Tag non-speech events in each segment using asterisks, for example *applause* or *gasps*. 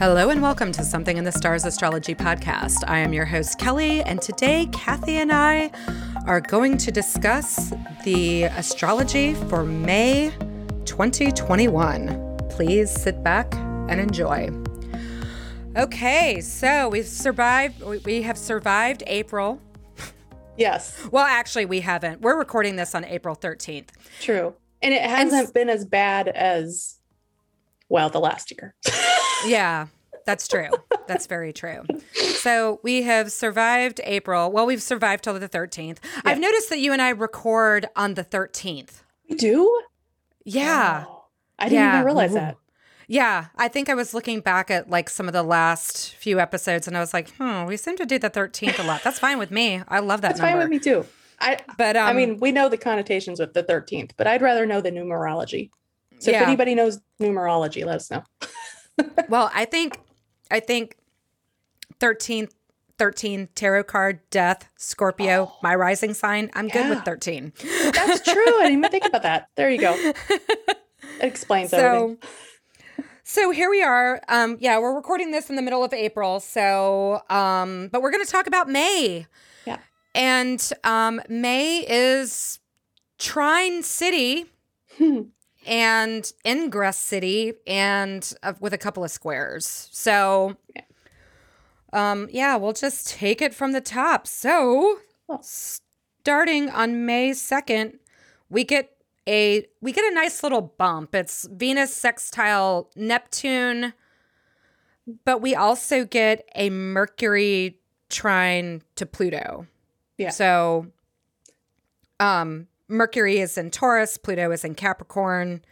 Hello and welcome to Something in the Stars Astrology Podcast. I am your host, Kelly, and today Kathy and I are going to discuss the astrology for May 2021. Please sit back and enjoy. Okay, so we've survived, we have survived April. Yes. Well, actually, we haven't. We're recording this on April 13th. True. And it hasn't and, been as bad as, well, the last year. yeah, that's true. That's very true. So we have survived April. Well, we've survived till the 13th. Yeah. I've noticed that you and I record on the 13th. We do? Yeah. Oh, I didn't yeah. even realize that. Yeah, I think I was looking back at like some of the last few episodes and I was like, hmm, we seem to do the 13th a lot. That's fine with me. I love that That's number. fine with me too. I but um, I mean, we know the connotations with the 13th, but I'd rather know the numerology. So yeah. if anybody knows numerology, let us know. *laughs* well, I think I think 13 13 tarot card death Scorpio oh, my rising sign. I'm yeah. good with 13. That's true. I didn't even think about that. There you go. *laughs* It explains so, everything. So here we are. Um, yeah, we're recording this in the middle of April. So, um, but we're going to talk about May. Yeah. And um, May is Trine City. Hmm and Ingress City and uh, with a couple of squares. So, um, yeah, we'll just take it from the top. So, starting on May 2nd, we get a we get a nice little bump. It's Venus sextile Neptune, but we also get a Mercury trine to Pluto. Yeah. So um Mercury is in Taurus, Pluto is in Capricorn,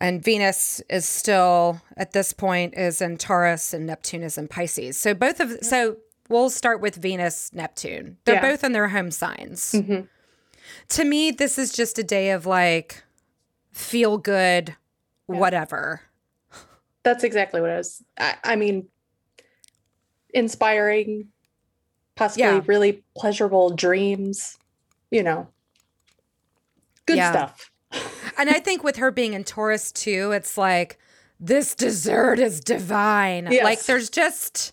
and Venus is still at this point is in Taurus and Neptune is in Pisces. So both of so we'll start with Venus, Neptune. They're yeah. both in their home signs. Mm-hmm. To me, this is just a day of like feel good, yeah. whatever. That's exactly what it is. I, I mean, inspiring, possibly yeah. really pleasurable dreams, you know. Good yeah. stuff. and I think with her being in Taurus too, it's like this dessert is divine. Yes. Like there's just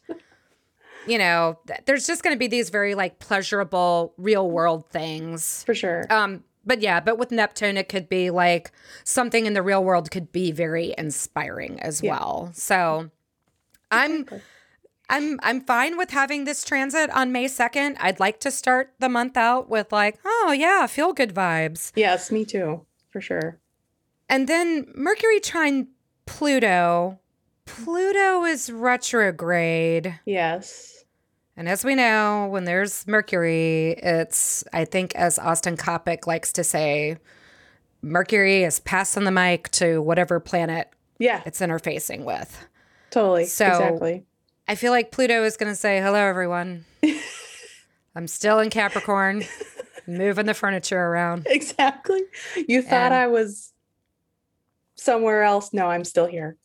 you know, there's just going to be these very like pleasurable real world things. For sure. Um but yeah, but with Neptune it could be like something in the real world could be very inspiring as yeah. well. So I'm I'm I'm fine with having this transit on May 2nd. I'd like to start the month out with like, oh yeah, feel good vibes. Yes, me too, for sure. And then Mercury trine Pluto. Pluto is retrograde. Yes. And as we know, when there's Mercury, it's I think as Austin Coppock likes to say, Mercury is passing the mic to whatever planet yeah. it's interfacing with. Totally. So exactly. I feel like Pluto is going to say, hello, everyone. *laughs* I'm still in Capricorn, moving the furniture around. Exactly. You thought and I was somewhere else. No, I'm still here.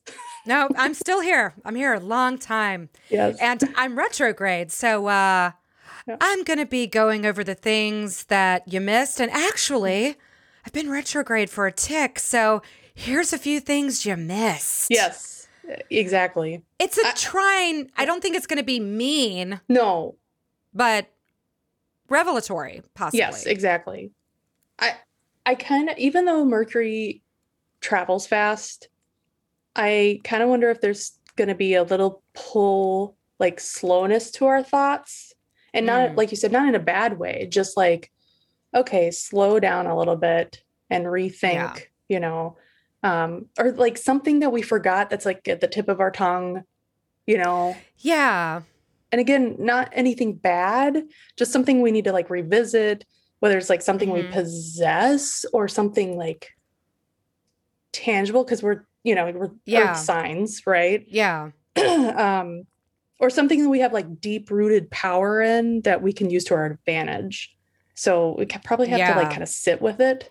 no, *laughs* I'm still here. I'm here a long time. Yes. And I'm retrograde. So uh, I'm going to be going over the things that you missed. And actually, I've been retrograde for a tick. So here's a few things you missed. Yes. Exactly. It's a I, trine. I don't think it's going to be mean. No. But revelatory, possibly. Yes, exactly. I I kind of even though Mercury travels fast, I kind of wonder if there's going to be a little pull like slowness to our thoughts and not mm. like you said not in a bad way, just like okay, slow down a little bit and rethink, yeah. you know, um, or like something that we forgot that's like at the tip of our tongue, you know? Yeah. And again, not anything bad, just something we need to like revisit, whether it's like something mm-hmm. we possess or something like tangible, because we're, you know, we're yeah. signs, right? *clears throat* Yeah. um, or something that we have like deep rooted power in that we can use to our advantage. So we probably have yeah. to like kind of sit with it.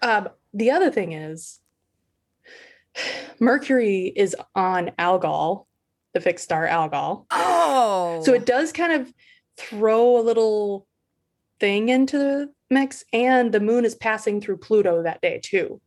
Um, the other thing is, Mercury is on Algol, the fixed star Algol. Oh. So it does kind of throw a little thing into the mix. And the moon is passing through Pluto that day too.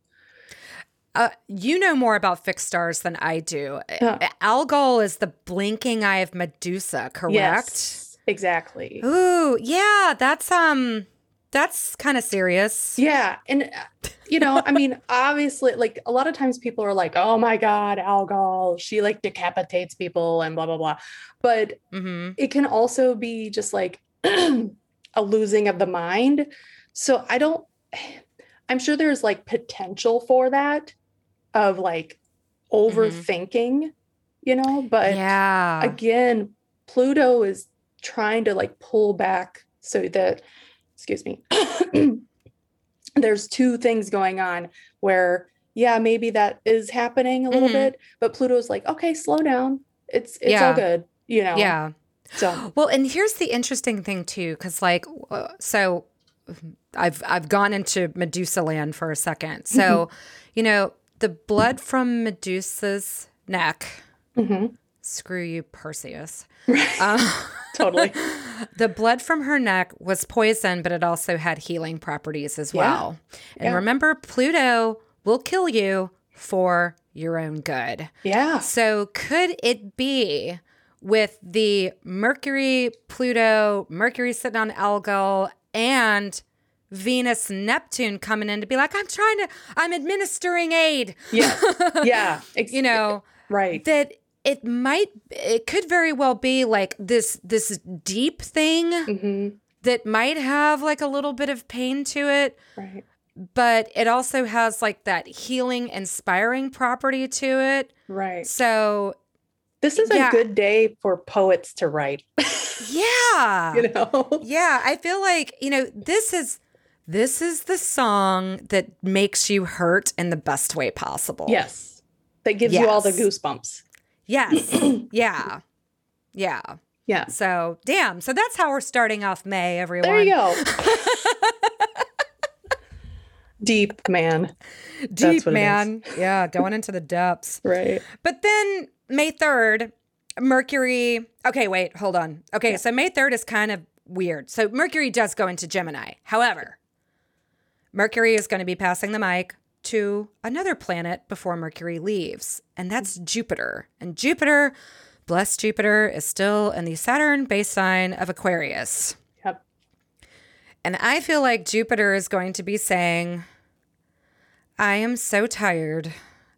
uh, you know more about fixed stars than I do. Yeah. Algol is the blinking eye of Medusa, correct? Yes, exactly. Ooh, yeah, that's um that's kind of serious. Yeah. And, uh, you know, I mean, *laughs* obviously, like a lot of times people are like, oh my God, Algol, she like decapitates people and blah, blah, blah. But Mhm. it can also be just like *clears throat* a losing of the mind. So I don't, *sighs* I'm sure there's like potential for that of like overthinking, you know, but yeah. again, Pluto is trying to like pull back so that, excuse me, *clears throat* there's two things going on where, yeah, maybe that is happening a little Mhm. bit, but Pluto's like, okay, slow down. It's it's Yeah. all good, you know. yeah. So Well, and here's the interesting thing too, because like, uh, so I've I've gone into Medusa land for a second. *laughs* So, you know, the blood from Medusa's neck. mhm. Screw you, Perseus. *laughs* Uh, Totally. *laughs* the blood from her neck was poison, but it also had healing properties as Yeah. well. And Yeah. remember, Pluto will kill you for your own good. yeah. So, could it be with the Mercury, Pluto, Mercury sitting on Algol, and Venus, Neptune coming in to be like, I'm trying to, I'm administering aid. Yeah. Yeah. *laughs* You know, right. that it might, it could very well be like this, this deep thing hmm that might have like a little bit of pain to it Right. but it also has like that healing inspiring property to it Right. so This is a good day for poets to write. *laughs* yeah you know. yeah i feel like you know this is this is the song that makes you hurt in the best way possible Yes. That gives you all the goosebumps. Yes *clears throat* yeah yeah Yeah. so damn so that's how we're starting off may everyone There you go. *laughs* Deep man. deep what it is. man yeah going into the depths *laughs* Right. But then May 3rd, Mercury. Okay, wait, hold on. Okay, so May 3rd is kind of weird. So Mercury does go into Gemini. However, Mercury is going to be passing the mic to another planet before Mercury leaves, and that's Jupiter. And Jupiter, bless Jupiter, is still in the Saturn base sign of Aquarius. Yep. And I feel like Jupiter is going to be saying, I am so tired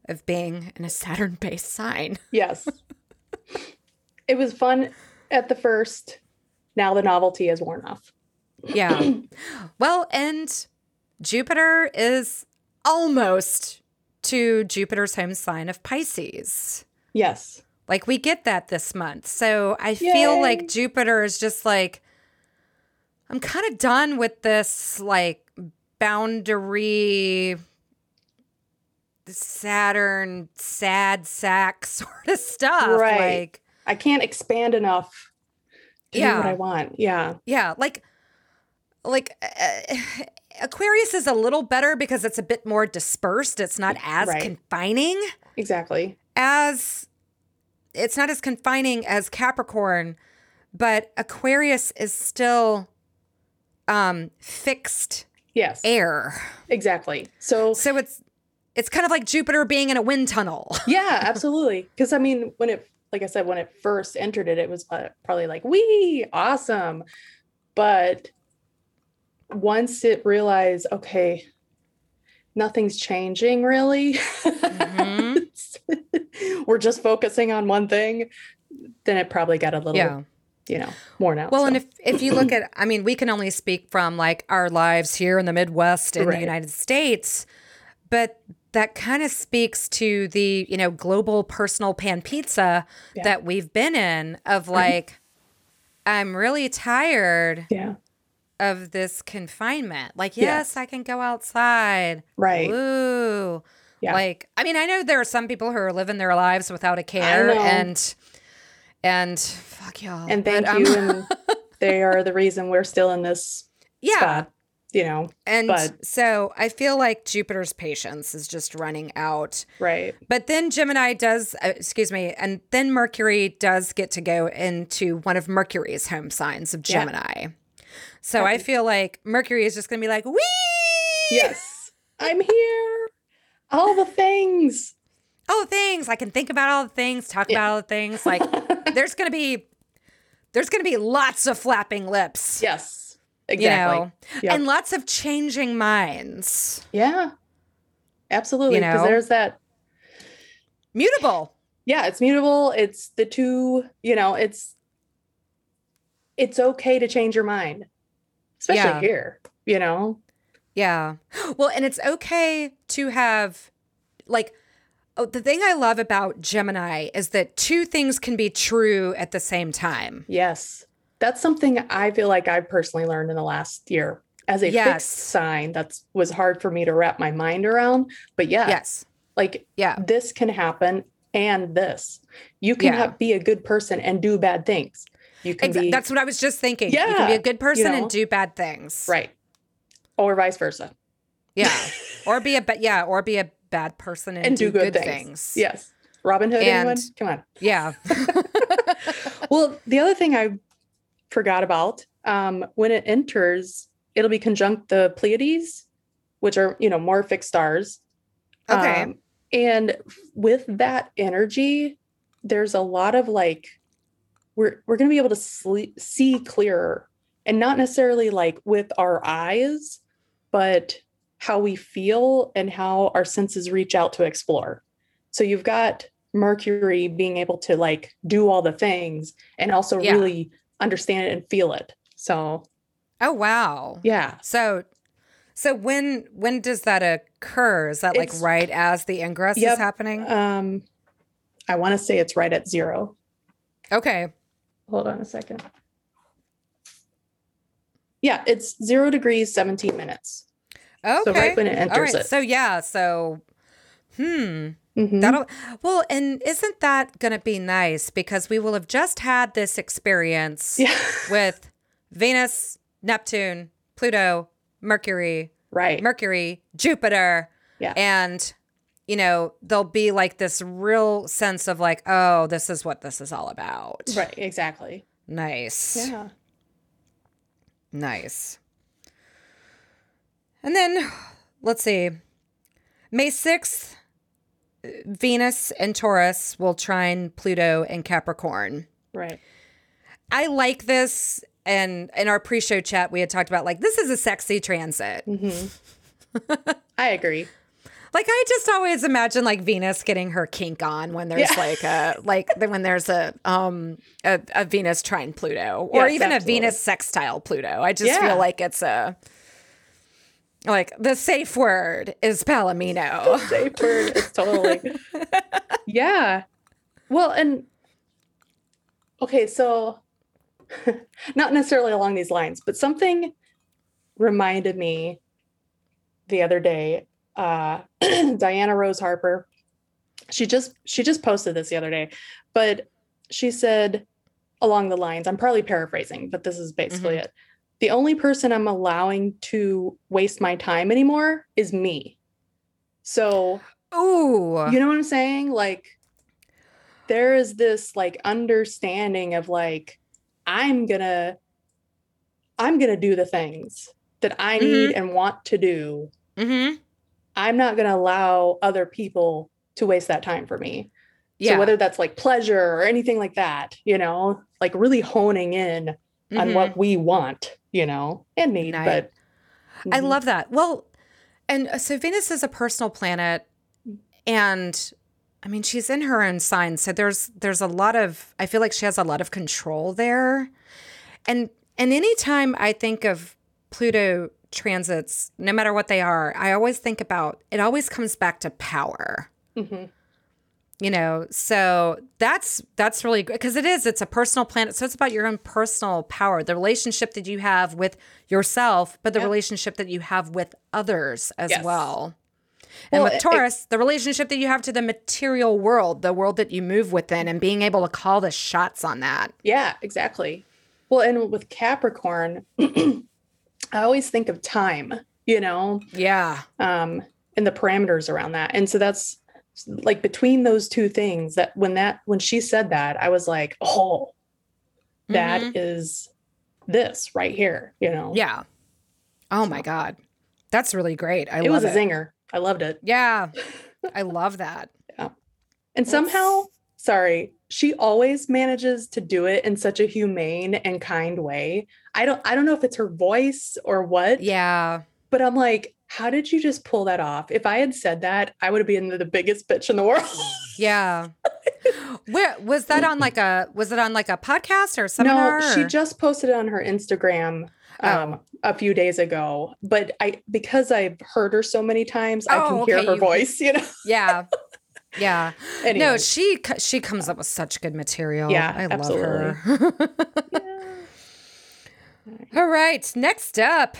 of being in a Saturn *laughs* base sign. Yes. it was fun at the first. Now the novelty has worn off. Yeah. *clears throat* well, and Jupiter is almost to Jupiter's home sign of Pisces. Yes. Like we get that this month. So I feel like Jupiter is just like, I'm kind of done with this like boundary Saturn sad sack *laughs* sort of stuff. Right. Like, I can't expand enough to do what I want. Yeah. yeah, like, like uh, Aquarius is a little better because it's a bit more dispersed. It's not as Right. confining Exactly. as it's not as confining as Capricorn, but Aquarius is still um fixed Yes. air. Exactly. So So it's it's kind of like Jupiter being in a wind tunnel. *laughs* yeah, absolutely. Because I mean, when it, like I said, when it first entered it, it was uh, probably like, "Wee, awesome," but once it realized, okay, nothing's changing really. Mhm. *laughs* We're just focusing on one thing. Then it probably got a little, Yeah. you know, worn out. Well, so. and if if you look at, I mean, we can only speak from like our lives here in the Midwest in Right. the United States, but that kind of speaks to the you know global personal pan pizza Yeah. Mm-hmm. that we've been in of like, I'm really tired yeah, of this confinement. Like, Yes. yes, I can go outside. right. Woo. Yeah. Like, I mean, I know there are some people who are living their lives without a care and and fuck y'all. and But, thank um, you. And *laughs* they are the reason we're still in this yeah. spot. You know, And but- so I feel like Jupiter's patience is just running out. right? But then Gemini does, uh, excuse me, and then Mercury does get to go into one of Mercury's home signs of Yeah. So I feel like Mercury is just going to be like, wee! Yes, I'm here. all the things. All the things. I can think about all the things, talk Yeah. about all the things. Like *laughs* there's gonna be there's gonna be lots of flapping lips. Yes, You know, Yep. and lots of changing minds. yeah, absolutely. You know? there's that. Mutable. Yeah, it's mutable. It's the two. You know, it's it's okay to change your mind, especially Yeah. here. You know. Yeah. Well, and it's okay to have, like, oh, the thing I love about Gemini is that two things can be true at the same time. Yes. That's something I feel like I've personally learned in the last year. As a Yes. fixed sign, That was hard for me to wrap my mind around. But yeah, Yes. like Yeah. this can happen and this. You can Yeah. have, be a good person and do bad things. You can Exa- be That's what I was just thinking. Yeah. You can be a good person know? and do bad things. right. Or vice versa. Yeah. *laughs* or be a ba- yeah, or be a bad person and, And do, do good good, things. things. Yes. Robin Hood, And- anyone? Come on. Yeah. *laughs* Well, the other thing I forgot about, um, when it enters, it'll be conjunct the Pleiades, which are, you know, more fixed stars. Okay. Um, and with that energy, there's a lot of like we're we're gonna be able to sleep, see clearer, and not necessarily like with our eyes, but how we feel and how our senses reach out to explore. So you've got Mercury being able to like do all the things and also Yeah. really understand it and feel it. So oh wow. yeah, So so when when does that occur? Is that like right as the ingress Yep. is happening? um, I want to say it's right at zero. okay. Hold on a second. Yeah, it's zero degrees, 17 minutes. Okay. So right when it All enters right. it. So yeah, so hmm. Mhm. That'll well, and isn't that gonna be nice because we will have just had this experience yeah, with Venus, Neptune, Pluto, Mercury, right. Mercury, Jupiter. Yeah. And you know, there'll be like this real sense of like, oh, this is what this is all about. right, exactly. Nice. Yeah. Nice. And then let's see. May 6th, Venus and Taurus will trine Pluto and Capricorn. Right. I like this. And in our pre show chat, we had talked about like, this is a sexy transit. hmm *laughs* I agree. Like, I just always imagine like Venus getting her kink on when there's Yeah. like a, like when there's a, um, a, a Venus trine Pluto or Yes, even absolutely. a Venus sextile Pluto. I just Yeah. feel like it's a, like the safe word is Palomino. *laughs* Safe word. It's totally. *laughs* yeah. Well, and okay, so *laughs* not necessarily along these lines, but something reminded me the other day. Uh, *clears throat* Diana Rose Harper, she just she just posted this the other day, but she said along the lines. I'm probably paraphrasing, but this is basically it. The only person I'm allowing to waste my time anymore is me. So Ooh. you know what I'm saying? Like there is this like understanding of like I'm gonna I'm gonna do the things that I need and want to do. mm-hmm. I'm not gonna allow other people to waste that time for me. Yeah. So whether that's like pleasure or anything like that, you know, like really honing in on Mhm. what we want, you know, and need. Nice. But I Mhm. love that. Well, and so Venus is a personal planet, and I mean she's in her own sign, so there's there's a lot of I feel like she has a lot of control there, and and anytime I think of Pluto transits, no matter what they are, I always think about it. Always comes back to power. Mhm. you know so that's that's really good because it is it's a personal planet so it's about your own personal power the relationship that you have with yourself but the Yeah. relationship that you have with others as Yes. well and Well, with it- taurus the relationship that you have to the material world the world that you move within and being able to call the shots on that Yeah, exactly. Well, and with Capricorn, *clears throat* I always think of time, you know, yeah um, and the parameters around that. And so that's like between those two things that when that when she said that, I was like, oh, that Mhm. is this right here, you know. yeah oh my god that's really great i it was a it zinger. I loved it. Yeah. *laughs* I love that. yeah. And somehow, sorry, she always manages to do it in such a humane and kind way. I don't I don't know if it's her voice or what, Yeah. but I'm like, how did you just pull that off? If I had said that, I would have been the biggest bitch in the world. Yeah. *laughs* Where was that on like a was it on like a podcast or seminar? no, she just posted it on her Instagram um Oh. a few days ago. But I because I've heard her so many times, I Oh, can hear her you- voice, *laughs* you know. Yeah. Yeah. Anyway. No, she she comes up with such good material. Yeah, I absolutely. love her. *laughs* All right, next up,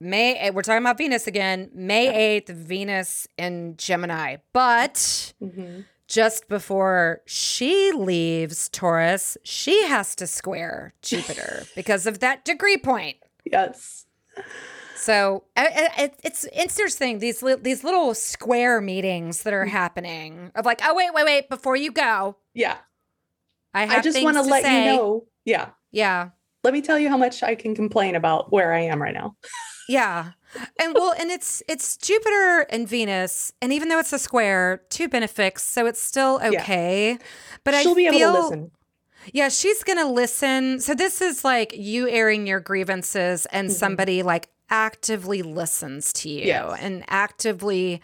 May. We're talking about Venus again. May eighth, Venus in Gemini, but Mhm. just before she leaves Taurus, she has to square Jupiter *laughs* because of that degree point. Yes. So it's interesting these li- these little square meetings that are Mm. happening of like, oh wait, wait, wait, before you go, Yeah. I have I just want to let say. you know. Yeah. Yeah, Let me tell you how much I can complain about where I am right now. yeah, and well, and it's it's Jupiter and Venus, and even though it's a square, two benefics, so it's still okay. But I She'll I be able to listen. Yeah, she's gonna listen. So this is like you airing your grievances, and Mhm. somebody like actively listens to you Yes. and actively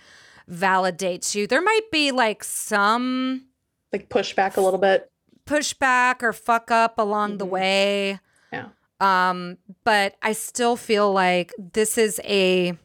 validates you. There might be like some Like push back a little bit. pushback or fuck up along the Mhm. way. Yeah. Um, but I still feel like this is a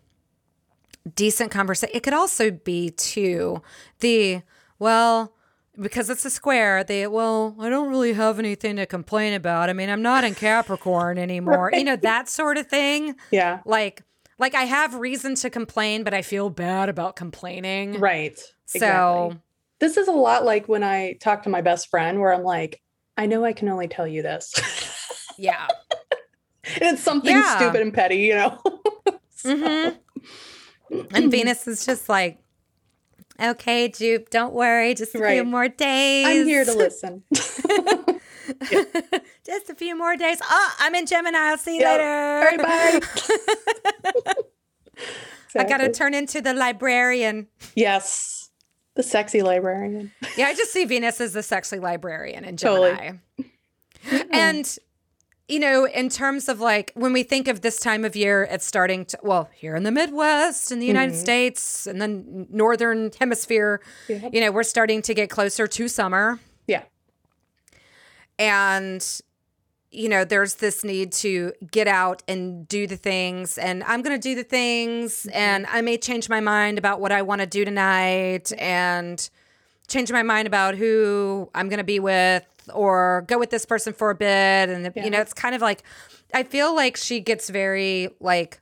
decent conversation. It could also be too the well, because it's a square, they well, I don't really have anything to complain about. I mean, I'm not in Capricorn *laughs* anymore. You know, that sort of thing. Yeah. Like like I have reason to complain, but I feel bad about complaining. Right. So this is a lot like when I talk to my best friend where I'm like, I know I can only tell you this. yeah. *laughs* it's something Yeah. stupid and petty, you know. *laughs* So- Mhm. And Venus is just like, okay, Jupe, don't worry. Just a few more days. I'm here to *laughs* listen. *laughs* just a few more days. Oh, I'm in Gemini. I'll see you Yep. later. Right, bye. *laughs* I got to turn into the librarian. Yes. The sexy librarian. Yeah, I just see Venus as the sexy librarian in Totally. Gemini. And, you know, in terms of like when we think of this time of year, it's starting to, well, here in the Midwest, in the United Mhm. States, and then Northern Hemisphere, Yeah. you know, we're starting to get closer to summer. Yeah. And, you know, there's this need to get out and do the things, and I'm going to do the things, and I may change my mind about what I want to do tonight, and change my mind about who I'm going to be with, or go with this person for a bit. And, Yeah. you know, it's kind of like, I feel like she gets very, like,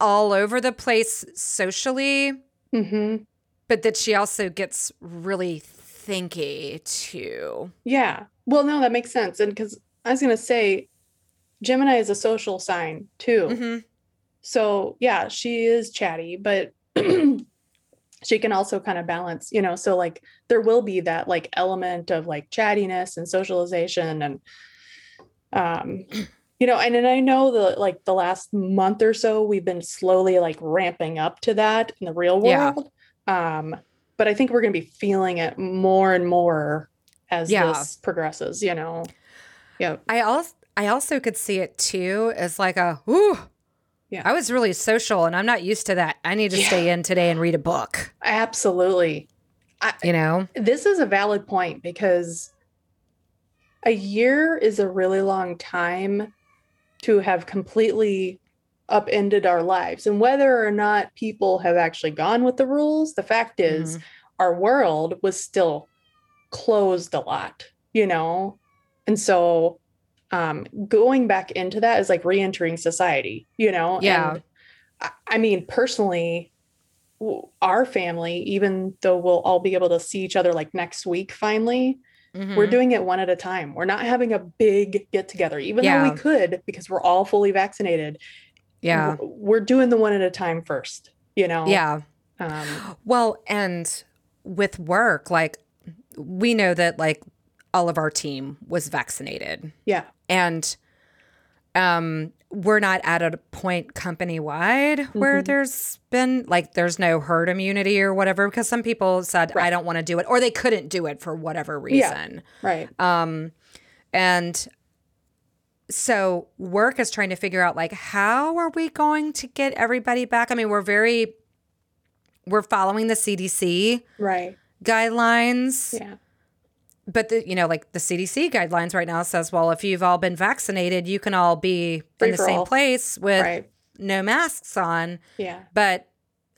all over the place socially hmm but that she also gets really thinky too. Yeah. Well, no, that makes sense. And because I was going to say, Gemini is a social sign too. hmm So, yeah, she is chatty, but *clears throat* she can also kind of balance, you know. So, like, there will be that like element of like chattiness and socialization and, um, *clears throat* you know, and, and I know that like the last month or so, we've been slowly like ramping up to that in the real Yeah. world. Um, but I think we're going to be feeling it more and more as Yeah. this progresses, you know. Yeah. I also I also could see it too as like a ooh. Yeah. I was really social and I'm not used to that. I need to Yeah. stay in today and read a book. Absolutely. You know? this is a valid point because a year is a really long time to have completely upended our lives. And whether or not people have actually gone with the rules, the fact is Mhm. our world was still closed a lot, you know? And so um going back into that is like re-entering society, you know? Yeah. And I, mean, personally, our family, even though we'll all be able to see each other like next week finally, we're Mhm. doing it one at a time. We're not having a big get together, even though we could because we're all fully vaccinated. yeah. We're doing the one at a time first, you know? Yeah. Um, Well, and with work, like we know that like all of our team was vaccinated. yeah. And um we're not at a point company wide where Mhm. there's been like there's no herd immunity or whatever because some people said I don't want to do it or they couldn't do it for whatever Yeah. reason. Right. Um, and so work is trying to figure out like how are we going to get everybody back? I mean, we're very we're following the CDC Right. guidelines, Yeah. But the you know like the CDC guidelines right now says, well, if you've all been vaccinated, you can all be Free in the same all. place with Right. no masks on. Yeah. But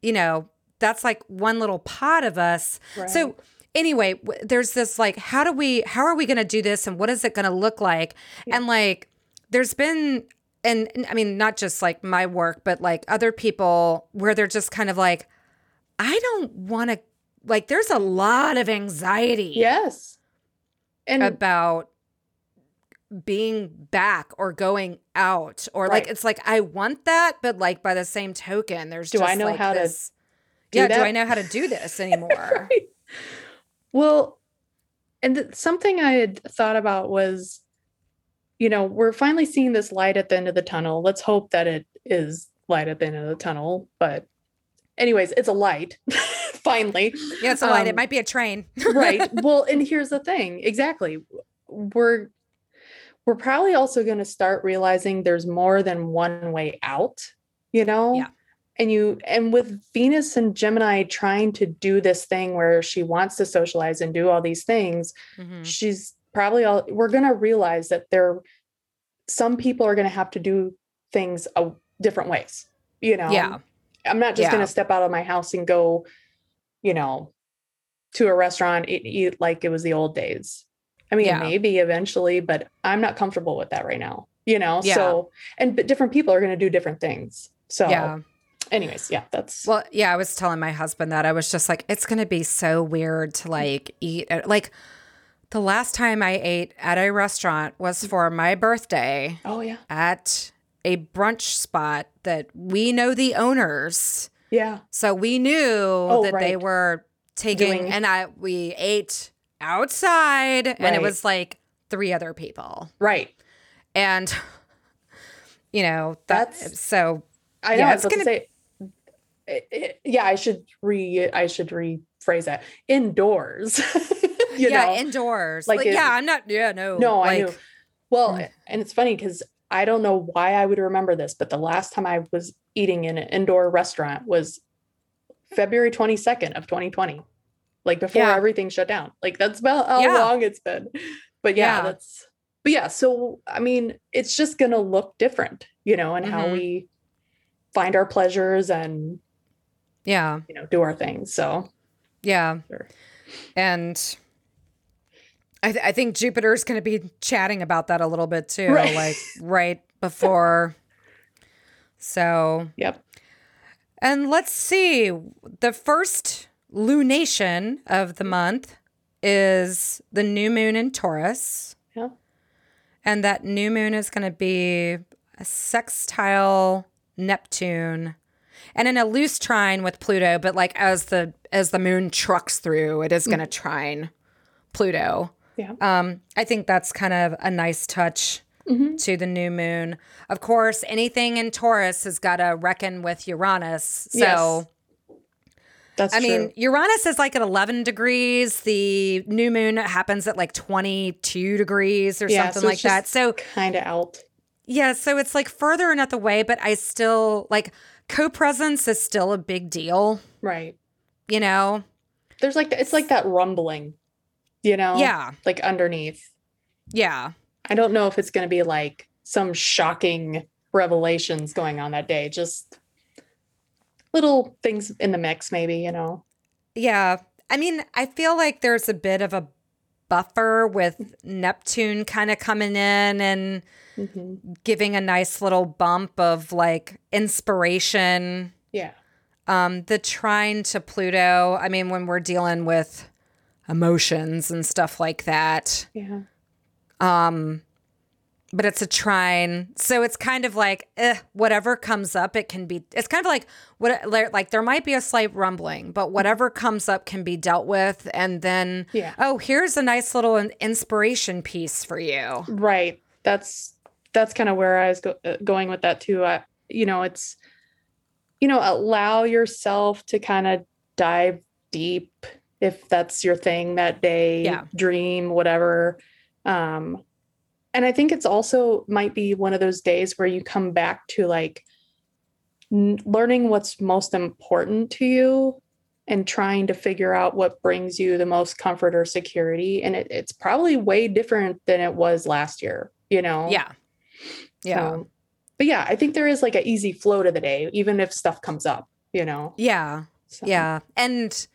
you know that's like one little pot of us. Right. So anyway, w- there's this like, how do we, how are we going to do this, and what is it going to look like? Yeah. And like, there's been, and, and I mean, not just like my work, but like other people where they're just kind of like, I don't want to. Like, there's a lot of anxiety yes. And about being back or going out or like it's like I want that but like by the same token there's Do just I know like how to this do yeah do? I know how to do this *laughs* anymore Right. Well, and th- something I had thought about was, you know, we're finally seeing this light at the end of the tunnel. Let's hope that it is light at the end of the tunnel. But, anyways, it's a light. *laughs* finally, yeah it's a light it Um, might be a train *laughs* right. Well, and here's the thing. Exactly. We're we're probably also going to start realizing there's more than one way out, you know? Yeah. And you and with Venus and Gemini trying to do this thing where she wants to socialize and do all these things, Mhm. she's probably all we're going to realize that there some people are going to have to do things a, different ways, you know? yeah I'm not just Yeah. going to step out of my house and go, you know, to a restaurant, eat, eat like it was the old days. I mean, Yeah. maybe eventually, but I'm not comfortable with that right now, you know? Yeah. So, and but different people are going to do different things. So, yeah anyways, yeah, that's well yeah I was telling my husband that I was just like it's gonna be so weird to like eat like the last time I ate at a restaurant was mm. for my birthday oh, yeah. at a brunch spot that we know the owners Yeah. So we knew that they were taking, Doing- and I we ate outside, and it was like three other people, Right. and you know that. That's- so I know. Yeah, it's was about to gonna- say, it- it- yeah, I should re, I should rephrase that indoors. *laughs* you yeah, know? indoors. like Like, it- yeah, I'm not. Yeah, no, No, I like, knew. Well, Mm. and it's funny because I don't know why I would remember this, but the last time I was eating in an indoor restaurant was February 22nd of 2020. Like before Yeah. everything shut down. Like that's about how Yeah. long it's been. But yeah, Yeah. that's but yeah, so I mean, it's just gonna look different, you know, and how Mhm. we find our pleasures and Yeah, you know do our things. So yeah, Sure. and. I, th- I think Jupiter's going to be chatting about that a little bit too, Right. like *laughs* right before. So yep. And let's see. The first lunation of the month is the new moon in Taurus. Yeah. And that new moon is going to be a sextile Neptune and in a loose trine with Pluto, but like as the as the moon trucks through, it is going to trine Pluto. Yeah. Um, I think that's kind of a nice touch Mhm. to the new moon. Of course, anything in Taurus has got to reckon with Uranus. So, Yes. That's I mean. Uranus is like at 11 degrees. The new moon happens at like 22 degrees or Yeah, something so like that. So, kind of out. yeah, so it's like further enough away, but I still like co presence is still a big deal, Right. you know? There's like it's like that rumbling, you know? Yeah. Like underneath. Yeah. I don't know if it's going to be like some shocking revelations going on that day. Just little things in the mix, maybe, you know? Yeah. I mean, I feel like there's a bit of a buffer with Neptune kind of coming in and Mhm. giving a nice little bump of like inspiration. Yeah. Um, the trine to Pluto, I mean, when we're dealing with emotions and stuff like that. Yeah. Um, but it's a trine. So it's kind of like, eh, whatever comes up, it can be, it's kind of like, what, like there might be a slight rumbling, but whatever comes up can be dealt with. And then, Yeah. oh, here's a nice little inspiration piece for you. Right. That's that's kind of where I was go- uh, going with that too. I, you know, it's, you know, allow yourself to kind of dive deep if that's your thing that day, Yeah. dream, whatever. Um, and I think it's also might be one of those days where you come back to like n- learning what's most important to you and trying to figure out what brings you the most comfort or security. And it, it's probably way different than it was last year, you know? Yeah. Yeah. So- but yeah, I think there is like an easy flow to the day, even if stuff comes up, you know? yeah. So, Yeah. And,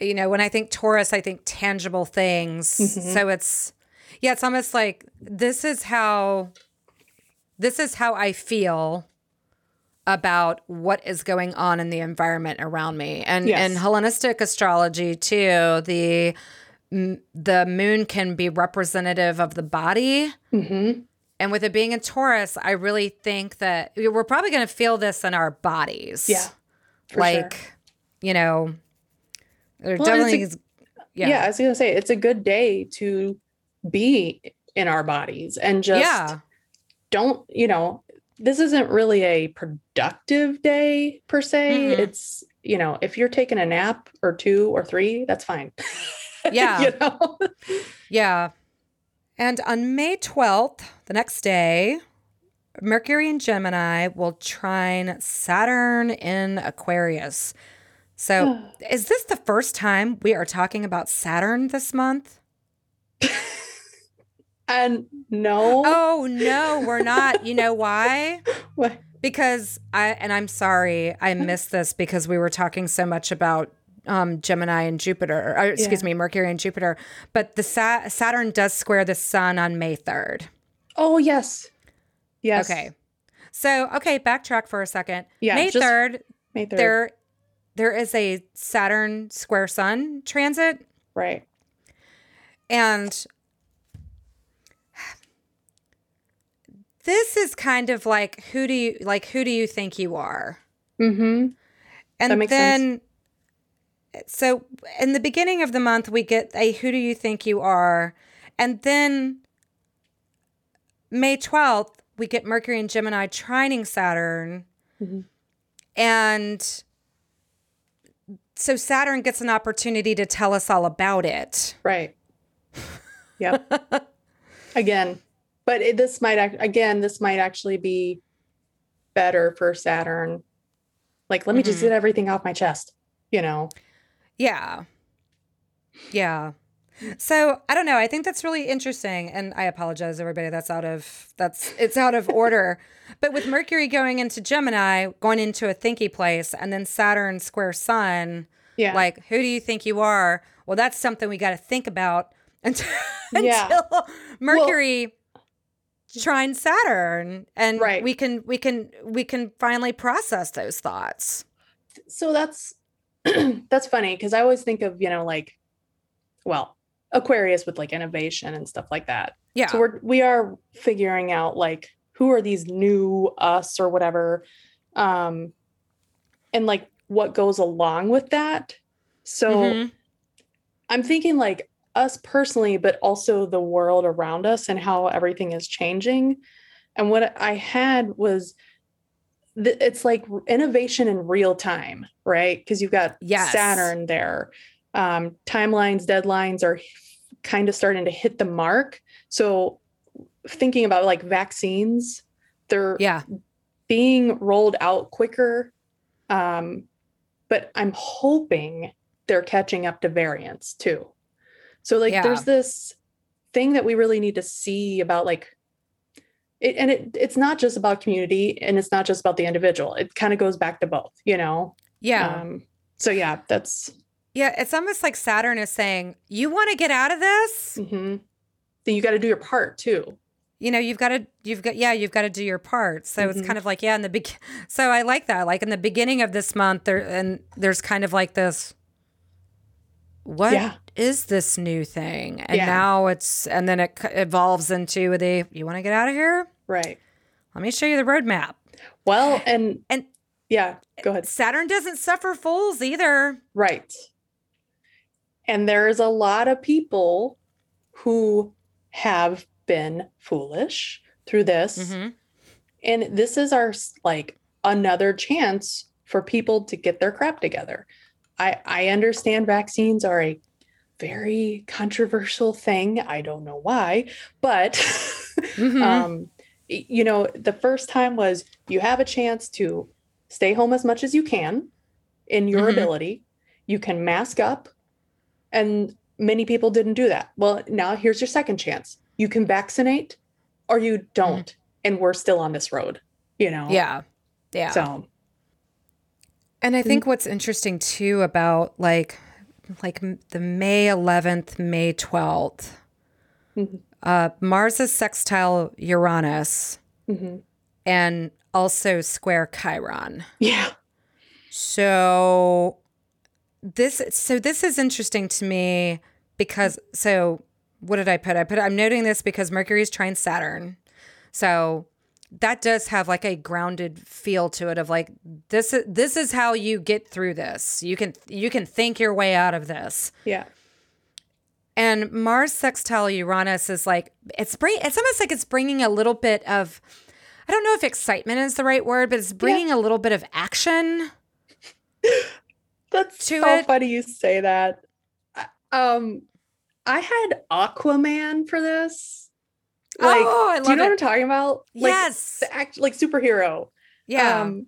you know, when I think Taurus, I think tangible things. Mhm. So it's, yeah, it's almost like this is how, this is how I feel about what is going on in the environment around me. And Yes. in Hellenistic astrology, too, the, the moon can be representative of the body. Mhm. And with it being in Taurus, I really think that we're probably going to feel this in our bodies. Yeah. like, sure. you know, there Well, definitely a- is. yeah. Yeah. I was gonna say it's a good day to be in our bodies and just yeah. don't, you know, this isn't really a productive day per se. Mhm. It's, you know, if you're taking a nap or two or three, that's fine. *laughs* Yeah. you know? Yeah. And on May 12th, the next day, Mercury in Gemini will trine Saturn in Aquarius. So, is this the first time we are talking about Saturn this month? *laughs* and no. Oh, no, we're not. You know *laughs* why? What? Because I, and I'm sorry, I missed this because we were talking so much about um, Gemini and Jupiter, or, excuse Yeah. me, Mercury and Jupiter. But the Sa- Saturn does square the sun on May 3rd. Oh yes. Yes. Okay. So, okay, backtrack for a second. Yeah, May just 3rd, May 3rd. there there is a Saturn square sun transit Right. and this is kind of like who do you like who do you think you are? Mm-hmm. And then so in the beginning of the month we get a who do you think you are? And then May 12th we get Mercury and Gemini trining Saturn. Mhm. And so Saturn gets an opportunity to tell us all about it. Right. Yep. *laughs* again, but it, this might act again. This might actually be better for Saturn. Like, let me just Mhm. get everything off my chest. You know. Yeah. Yeah. So I don't know. I think that's really interesting. And I apologize, everybody. That's out of that's it's out of order. *laughs* But with Mercury going into Gemini, going into a thinky place, and then Saturn square sun, Yeah. like who do you think you are? Well, that's something we got to think about *laughs* until, Yeah. *laughs* until Mercury trine Saturn, and Right. we can we can we can finally process those thoughts. so that's *clears throat* that's funny because I always think of you know like, well, Aquarius with like innovation and stuff like that. Yeah. So we're we are figuring out like who are these new us or whatever, um, and like what goes along with that. So Mhm. I'm thinking like us personally, but also the world around us and how everything is changing. And what I had was th- it's like innovation in real time, right? Because you've got Yes. Saturn there. Um, timelines, deadlines are kind of starting to hit the mark. So thinking about like vaccines, they're Yeah. being rolled out quicker. Um, but I'm hoping they're catching up to variants too. So like Yeah. there's this thing that we really need to see about like it, and it it's not just about community and it's not just about the individual. It kind of goes back to both, you know. Yeah. Um, so yeah, that's Yeah, it's almost like Saturn is saying, "You want to get out of this? mhm. then you got to do your part too. You know, you've got to, you've got, yeah, you've got to do your part." So it's Mhm. kind of like, yeah, in the big. *laughs* So I like that. Like in the beginning of this month, there and there's kind of like this. What is Yeah. this new thing? And Yeah. now it's, and then it evolves into the. You want to get out of here? Right. Let me show you the roadmap. Well, and And yeah, go ahead. Saturn doesn't suffer fools either. Right. And there's a lot of people who have been foolish. through this. Mhm. And this is our like another chance for people to get their crap together. I I understand vaccines are a very controversial thing. I don't know why, but *laughs* Mhm. um you know, the first time was you have a chance to stay home as much as you can in your Mhm. ability. You can mask up and many people didn't do that. Well, now here's your second chance. You can vaccinate or you don't and we're still on this road, you know. yeah. Yeah. So, And I think what's interesting too about like like the May 11th, May 12th, Mhm. uh, Mars is sextile Uranus mhm. and also square Chiron. yeah. So this so this is interesting to me because so what did I put? I put I'm noting this because Mercury is trine Saturn. So that does have like a grounded feel to it of like this is this is how you get through this. You can you can think your way out of this. Yeah. And Mars sextile Uranus is like it's bring it's almost like it's bringing a little bit of I don't know if excitement is the right word, but it's bringing a little bit of action. *laughs* That's so it. funny you say that. I- Um I had Aquaman for this. Like oh, I do you know love what I'm talking about? Like yes. the act like superhero. Yeah. Um,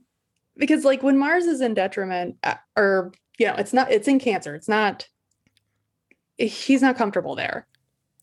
because like when Mars is in detriment, uh, or you know, it's not. It's in Cancer. It's not. He's not comfortable there.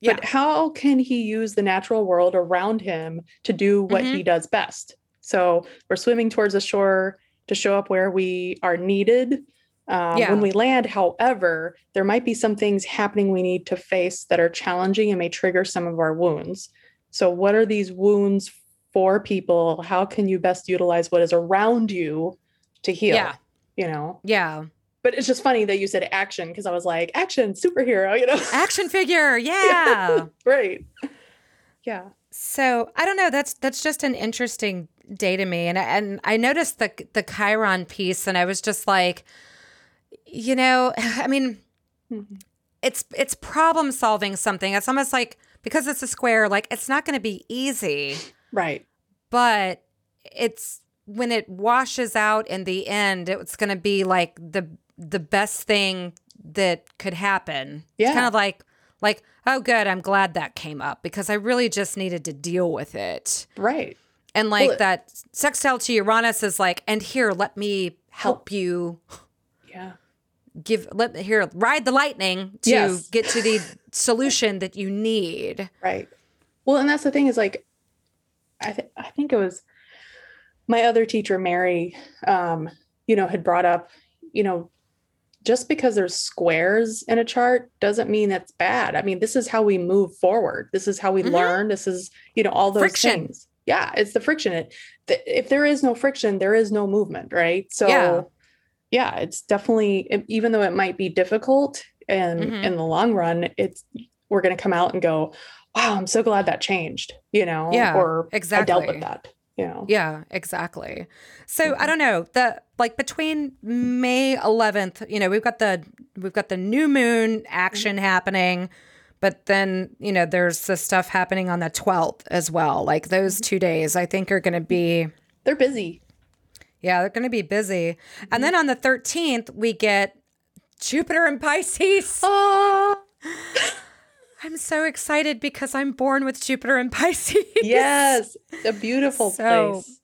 Yeah. But how can he use the natural world around him to do what Mm-hmm. he does best? So we're swimming towards the shore to show up where we are needed. Um, Yeah. When we land, however, there might be some things happening we need to face that are challenging and may trigger some of our wounds. So, what are these wounds for people? How can you best utilize what is around you to heal? Yeah. You know, yeah. but it's just funny that you said action because I was like, action, superhero, you know? Action *laughs* figure. Yeah. yeah. *laughs* Right. Yeah. so I don't know. That's that's just an interesting day to me. And and I noticed the the Chiron piece and I was just like, you know, *laughs* I mean, Mhm. it's it's problem solving something. It's almost like because it's a square, like it's not gonna be easy. Right. but it's when it washes out in the end it's going to be like the the best thing that could happen Yeah. it's kind of like like oh good i'm glad that came up because i really just needed to deal with it Right. and like Well, that sextile to uranus is like and here let me help you Yeah. give let here ride the lightning to Yes. get to the solution that you need Right. Well, and that's the thing is like, I th- I think it was my other teacher, Mary, um, you know, had brought up, you know, just because there's squares in a chart doesn't mean that's bad. I mean, this is how we move forward. This is how we Mhm. learn. This is, you know, all those Friction. things. Yeah, it's the friction. It, if there is no friction, there is no movement, right? So, Yeah. Yeah, it's definitely even though it might be difficult and Mhm. in the long run, it's we're going to come out and go, "Wow, I'm so glad that changed," you know, Yeah, or I dealt exactly. with that, you know. Yeah, exactly. So I Mhm. don't know the like between May 11th, you know, we've got the we've got the new moon action happening, but then you know there's the stuff happening on the 12th as well. Like those two days, I think are going to be They're busy. Yeah, they're going to be busy. And then mm-hmm. on the 13th, we get Jupiter and Pisces. Oh, *laughs* *gasps* I'm so excited because I'm born with Jupiter and *laughs* Pisces. yes, a beautiful So- place.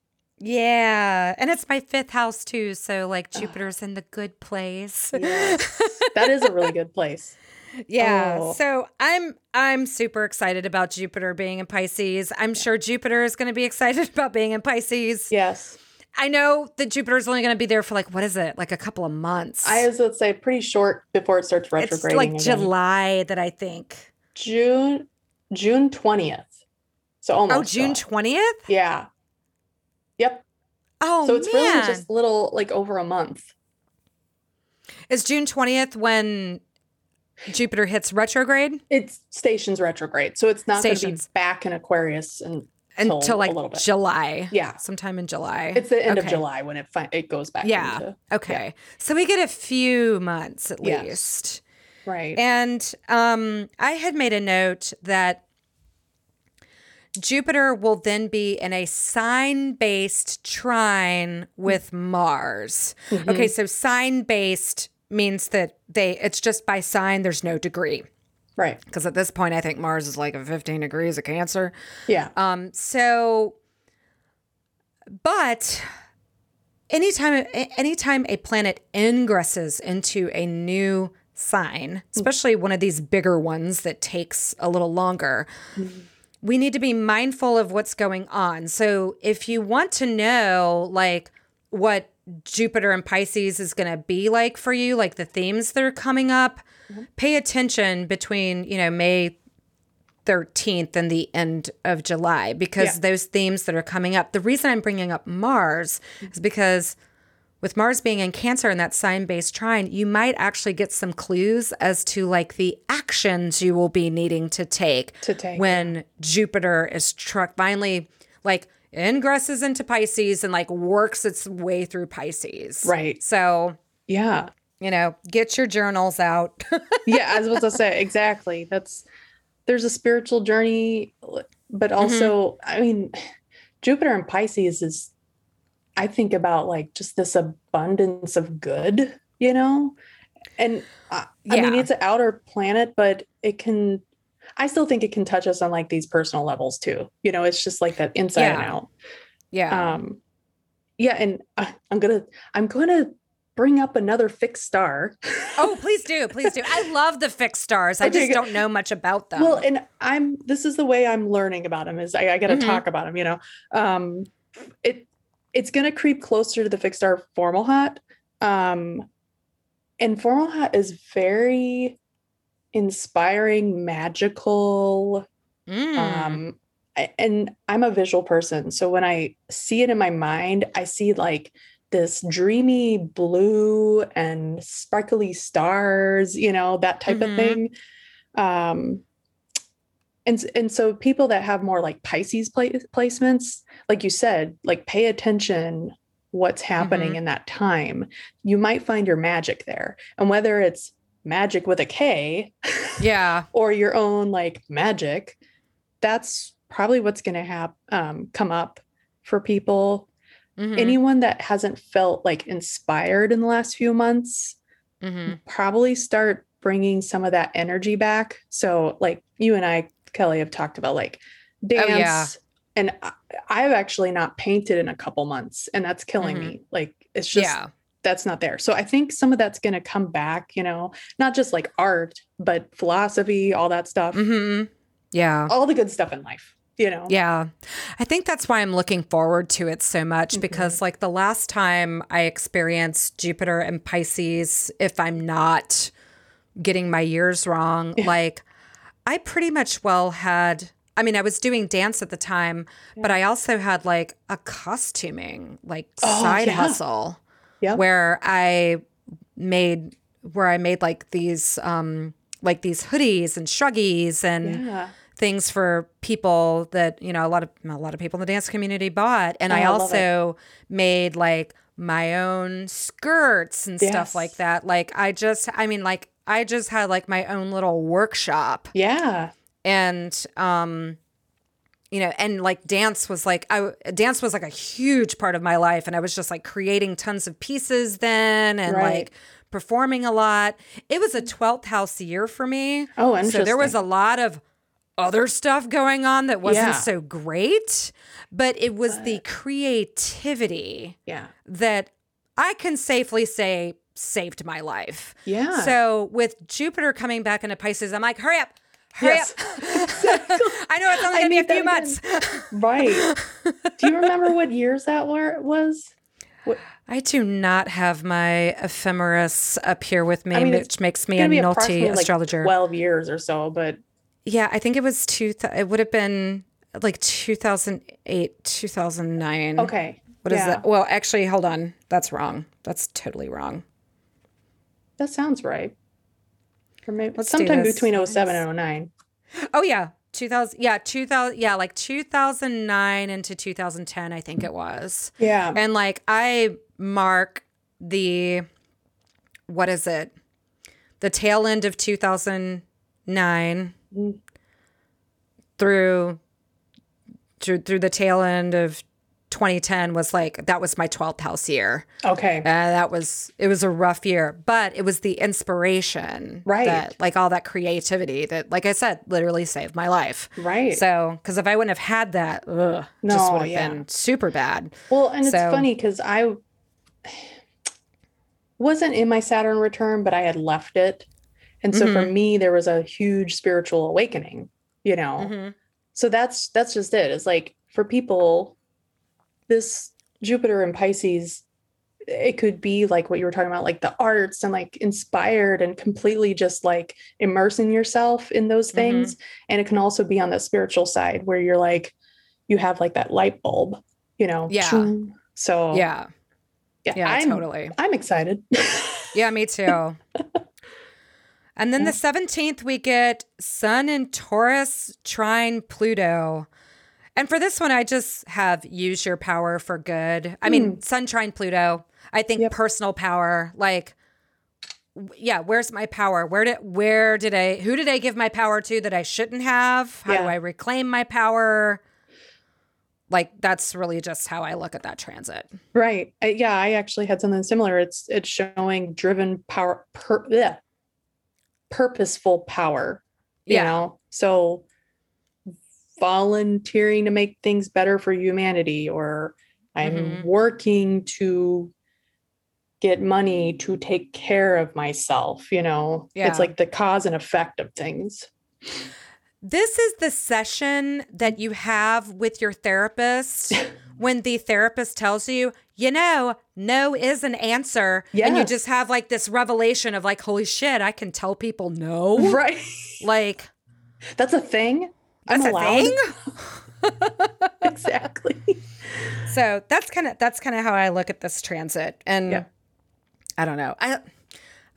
Yeah, and it's my fifth house too, so like ah. Jupiter's in the good place. Yes. *laughs* That is a really good place. yeah. Oh. So I'm I'm super excited about Jupiter being in Pisces. I'm sure Jupiter is going to be excited about being in Pisces. Yes, I know that Jupiter's only going to be there for like what is it? Like a couple of months. I was let's say pretty short before it starts retrograde. it's like again. July that I think. June, June twentieth. So oh, almost. oh, June July. 20th? Yeah. Yep. Oh, so it's man. really just a little like over a month. Is June 20th when Jupiter hits retrograde? It's stations retrograde, so it's not going to be back in Aquarius and Until like. July. yeah, Sometime in July. it's the end of July when it fi- it goes back. Yeah. into- Okay. So we get a few months at Yes. least. right. And um, I had made a note that Jupiter will then be in a sign based trine with Mars. Mm-hmm. Okay, so sign based means that they it's just by sign, there's no degree. Right. Because at this point, I think Mars is like a 15 degrees of Cancer. Yeah. Um, so, but anytime anytime a planet ingresses into a new sign, especially one of these bigger ones that takes a little longer, we need to be mindful of what's going on. So, if you want to know like what Jupiter and Pisces is going to be like for you, like the themes that are coming up, Mm-hmm. pay attention between, you know, May 13th and the end of July because Yeah. those themes that are coming up. The reason I'm bringing up Mars mm-hmm. is because with Mars being in Cancer in that sign based trine, you might actually get some clues as to like the actions you will be needing to take To take, when Jupiter is truck finally like ingresses into Pisces and like works its way through Pisces. Right. So, Yeah. You know, get your journals out. *laughs* Yeah. I was about to say exactly. That's there's a spiritual journey, but Mm-hmm. also, I mean, Jupiter and Pisces is. I think about like just this abundance of good, you know, and uh, I mean it's an outer planet, but it can. I still think it can touch us on like these personal levels too. You know, it's just like that inside and out. yeah. um yeah and uh, i'm gonna i'm gonna bring up another fixed star Oh, *laughs* please do. Please do. I love the fixed stars. I Okay, just don't know much about them. well and i'm this is the way i'm learning about them is i, I gotta Mhm. talk about them, you know um it it's gonna creep closer to the fixed star Fomalhaut um and Fomalhaut is very inspiring magical Mm. um and i'm a visual person so when i see it in my mind i see like this dreamy blue and sparkly stars you know that type Mhm. of thing um and and so people that have more like pisces pla- placements like you said like pay attention what's happening Mhm. in that time you might find your magic there and whether it's magic with a k yeah. *laughs* or your own like magic that's probably what's going to have um, come up for people Mhm. anyone that hasn't felt like inspired in the last few months Mhm. probably start bringing some of that energy back so like you and i kelly have talked about like dance Oh, yeah. and i've actually not painted in a couple months and that's killing Mhm. me like it's just yeah. that's not there. So I think some of that's going to come back, you know, not just like art, but philosophy, all that stuff, hmm Yeah. all the good stuff in life, you know. Yeah. I think that's why I'm looking forward to it so much Mhm. because, like, the last time I experienced Jupiter and Pisces, if I'm not getting my years wrong, Yeah. like, I pretty much well had. I mean, I was doing dance at the time, but I also had like a costuming, like Oh, side yeah. hustle where I made, where I made like these, um, like these hoodies and shruggies and Yeah. Things for people that you know a lot of a lot of people in the dance community bought. And Oh, i also made like my own skirts and stuff like that. Like i just i mean like i just had like my own little workshop. Yeah. and um you know and like dance was like i dance was like a huge part of my life. And i was just like creating tons of pieces then and Right. like performing a lot. It was a 12th house year for me. Oh, interesting. so there was a lot of other stuff going on that wasn't Yeah. so great, but it was the creativity yeah. that I can safely say saved my life. Yeah. So with Jupiter coming back into Pisces, I'm like, hurry up. Hurry Yes. up. *laughs* *laughs* I know it's only going to be a few months. *laughs* right. Do you remember what years that were was? I do not have my ephemeris up here with me, I mean, which makes me a naughty approximately like astrologer. 12 years or so, but Yeah, I think it was two. Th- it would have been like 2008, 2009. okay. What is yeah. that? Well, actually, hold on. That's wrong. That's totally wrong. That sounds right. Or maybe Let's sometime between 07 and 09. Oh yeah, 2000. Yeah, 2000. Yeah, like 2009 into 2010, I think it was. Yeah. And like I mark the what is it? The tail end of 2009 Mm. Through through through the tail end of 2010 was like that was my 12th house year. Okay. Uh, that was it was a rough year, but it was the inspiration, Right. That, like all that creativity that, like I said, literally saved my life. Right. So, because if I wouldn't have had that, ugh, just would have yeah. been super bad. Well, and it's funny because I wasn't in my Saturn return, but I had left it. And so for Mhm. me, there was a huge spiritual awakening, you know? Mhm. So that's that's just it. It's like for people, this Jupiter and Pisces, it could be like what you were talking about, like the arts and like inspired and completely just like immersing yourself in those Mhm. things. And it can also be on the spiritual side where you're like, you have like that light bulb, you know? Yeah. So Yeah, yeah, yeah, I'm, totally. I'm excited. *laughs* Yeah, me too. *laughs* and then the 17th, we get Sun in Taurus trine Pluto. And for this one, I just have use your power for good. I mean, hmm. Sun trine Pluto. I think Yep. personal power, like, yeah, where's my power? Where did where did I who did I give my power to that I shouldn't have? How do I reclaim my power? Like that's really just how I look at that transit. right. Yeah, I actually had something similar. It's it's showing driven power per, bleh, purposeful power. You Yeah. know? So volunteering to make things better for humanity or I'm Mhm. working to get money to take care of myself, you know. Yeah. It's like the cause and effect of things. This is the session that you have with your therapist *laughs* when the therapist tells you, you know, no is an answer. And you just have like this revelation of like, holy shit, I can tell people no. Right. *laughs* Like, That's a thing. that's I'm a allowed. thing. *laughs* exactly. So that's kind of that's kind of how I look at this transit. And Yeah. I don't know. I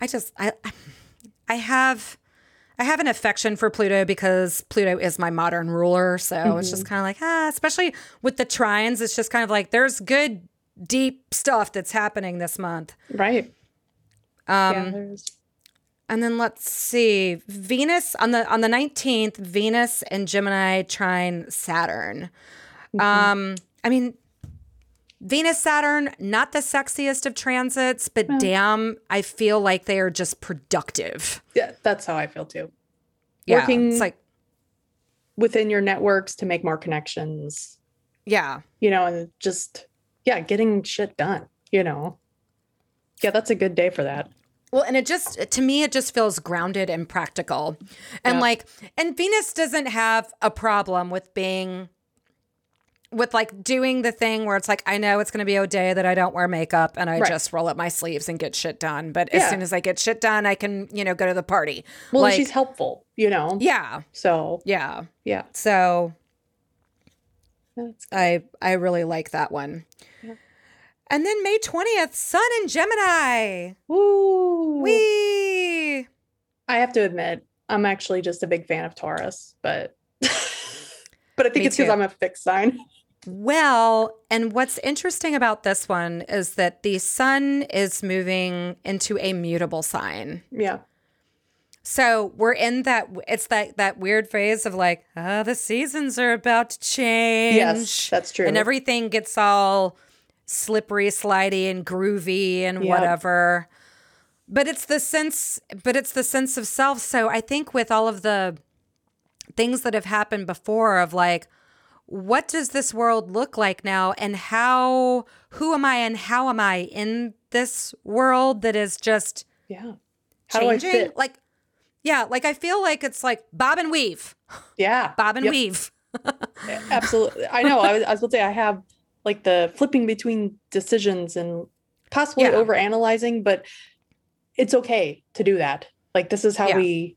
I just I I have I have an affection for Pluto because Pluto is my modern ruler. So it's just kind of like, ah, especially with the trines, it's just kind of like there's good, deep stuff that's happening this month. Right. Um, yeah, And then let's see, Venus on the on the nineteenth, Venus and Gemini trine Saturn. Um, I mean, Venus Saturn, not the sexiest of transits, but damn, I feel like they are just productive. yeah, that's how I feel too. Yeah, Working- it's like Within your networks to make more connections, yeah, you know, and just yeah, getting shit done, you know. Yeah, that's a good day for that. Well, and it just to me it just feels grounded and practical. And Yeah. like and Venus doesn't have a problem with being with like doing the thing where it's like I know it's going to be a day that I don't wear makeup and I Right. just roll up my sleeves and get shit done. But as soon as I get shit done, I can, you know, go to the party. Well, like she's helpful, you know. yeah. So Yeah. yeah, So that's I I really like that one. And then May 20th, Sun and Gemini. Woo. Wee. I have to admit, I'm actually just a big fan of Taurus, but *laughs* but I think Me it's because. I'm a fixed sign. Well, and what's interesting about this one is that the sun is moving into a mutable sign. Yeah. So we're in that it's that that weird phase of like, ah, the seasons are about to change. Yes, that's true. And everything gets all slippery, slidey, and groovy and Yep. whatever. But it's the sense, but it's the sense of self. So I think with all of the things that have happened before of like, what does this world look like now and how who am I and how am I in this world that is just yeah. How do I changing? Like yeah, like I feel like it's like bob and weave. Yeah. Bob and Yep. weave. *laughs* Absolutely. I know. I was, I was going to say I have like the flipping between decisions and possibly Yeah. over analyzing, but it's okay to do that. Like this is how Yeah. we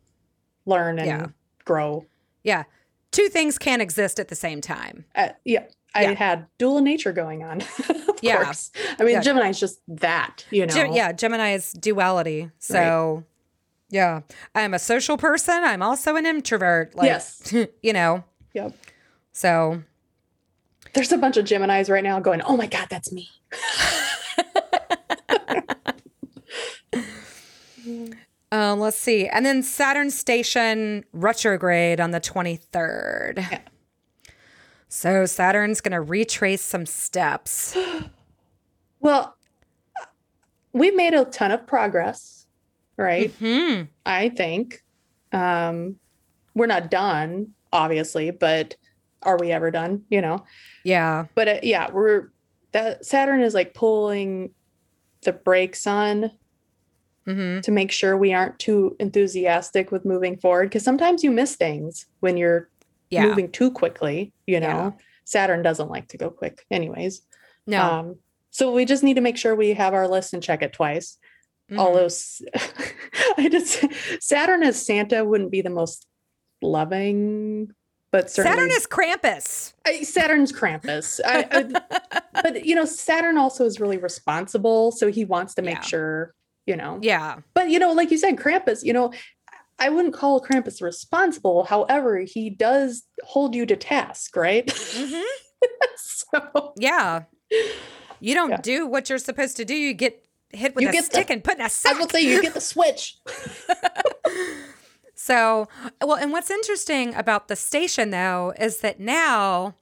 learn and Yeah. grow. Yeah. Two things can't exist at the same time. Uh, yeah. I had dual nature going on. *laughs* of Yeah. course. I mean. Gemini's just that, you know. Gem- yeah, Gemini is duality. So, yeah, I'm a social person. I'm also an introvert. Like, Yes. *laughs* you know. Yep. So, There's a bunch of Geminis right now going, oh my God, that's me. *laughs* um, let's see. And then Saturn station retrograde on the 23rd. Yeah. So Saturn's going to retrace some steps. *gasps* Well, we've made a ton of progress, right? hmm I think. Um, we're not done, obviously, but are we ever done? You know? Yeah. But uh, yeah, we're that Saturn is like pulling the brakes on hmm to make sure we aren't too enthusiastic with moving forward because sometimes you miss things when you're Yeah. moving too quickly, you know. Yeah. Saturn doesn't like to go quick anyways. No. Um so we just need to make sure we have our list and check it twice. Mhm. Although *laughs* I just Saturn as Santa wouldn't be the most loving, but certainly Saturn is Krampus. I, Saturn's Krampus. I, I, *laughs* but you know, Saturn also is really responsible, so he wants to make Yeah. sure, you know. Yeah. But you know, like you said, Krampus, you know, I wouldn't call Krampus responsible. However, he does hold you to task, right? Mm-hmm. *laughs* so Yeah. You don't Yeah. do what you're supposed to do. You get hit with You a get the- stick and put in a I sack. will say you get the *laughs* switch. So, well, and what's interesting about the station though is that now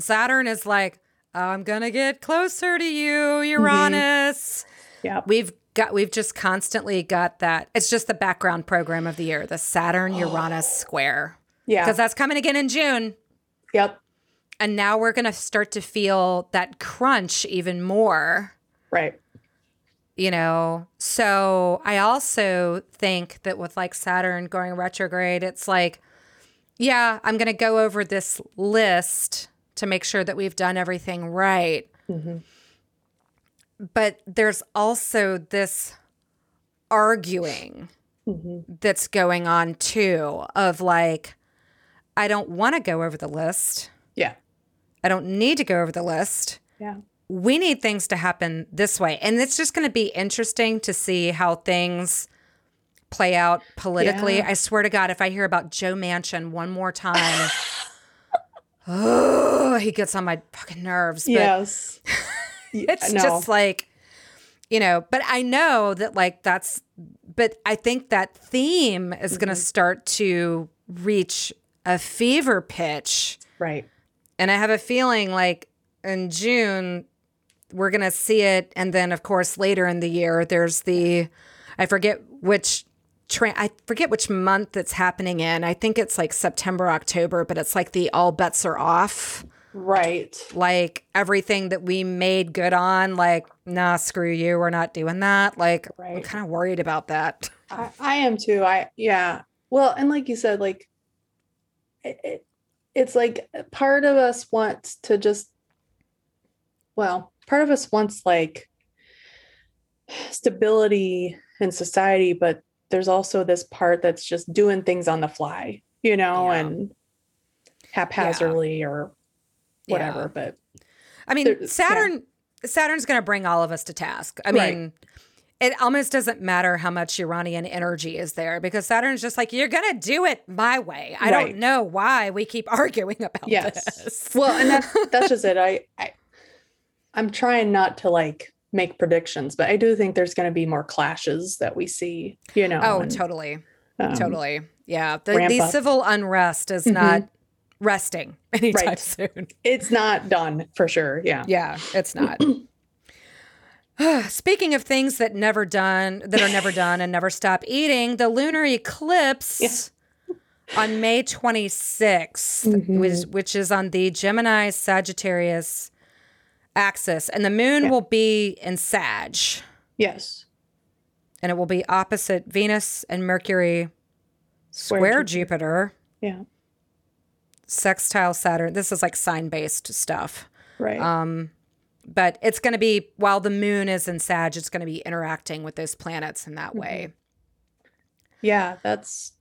Saturn is like, I'm gonna get closer to you, mm-hmm. Uranus. Yeah. We've got, we've just constantly got that. It's just the background program of the year, the Saturn Uranus square, Yeah. because that's coming again in June. Yep. And now we're gonna start to feel that crunch even more. Right. You know so i also think that with like saturn going retrograde it's like yeah i'm going to go over this list to make sure that we've done everything right Mhm. but there's also this arguing Mhm. that's going on too of like i don't want to go over the list Yeah. i don't need to go over the list Yeah. We need things to happen this way. And it's just going to be interesting to see how things play out politically. Yeah. I swear to God, if I hear about Joe Manchin one more time, *laughs* oh, he gets on my fucking nerves. But yes. *laughs* It's no. just like, you know, but I know that like that's, but I think that theme is going to mm-hmm. start to reach a fever pitch right. and I have a feeling like in June, we're going to see it. And then, of course, later in the year, there's the, I forget which. Tra- I forget which month it's happening in. I think it's like September, October, but it's like the all bets are off. Right. Like everything that we made good on, like, nah, screw you. We're not doing that. Like, I'm kind of worried about that. I, I am too. I yeah. Well, and like you said, like it, it, it's like part of us wants to just well, part of us wants like stability in society, but there's also this part that's just doing things on the fly, you know, Yeah. and haphazardly or Yeah. whatever. But I mean, yeah. Saturn Saturn's going to bring all of us to task. I Right. mean, it almost doesn't matter how much Uranian energy is there because Saturn's just like you're going to do it my way. I Right. don't know why we keep *laughs* arguing about yes. this. Well, and that's that's just *laughs* it. I, I I'm trying not to like make predictions, but I do think there's going to be more clashes that we see, you know. oh, and, totally. um, totally. Yeah. The, the civil unrest is Mhm. not resting *laughs* anytime Right. soon. It's not done for sure. Yeah. Yeah, it's not. *clears throat* *sighs* Speaking of things that never done that are never done and never stop eating, the lunar eclipse on May 26th, Mhm. which, which is on the Gemini Sagittarius axis, and the moon Yeah. will be in Sag, Yes. and it will be opposite Venus and Mercury, Square square Jupiter. Jupiter, Yeah. sextile Saturn. This is like sign based stuff. Right. Um, but it's going to be while the moon is in Sag, it's going to be interacting with those planets in that way. yeah. That's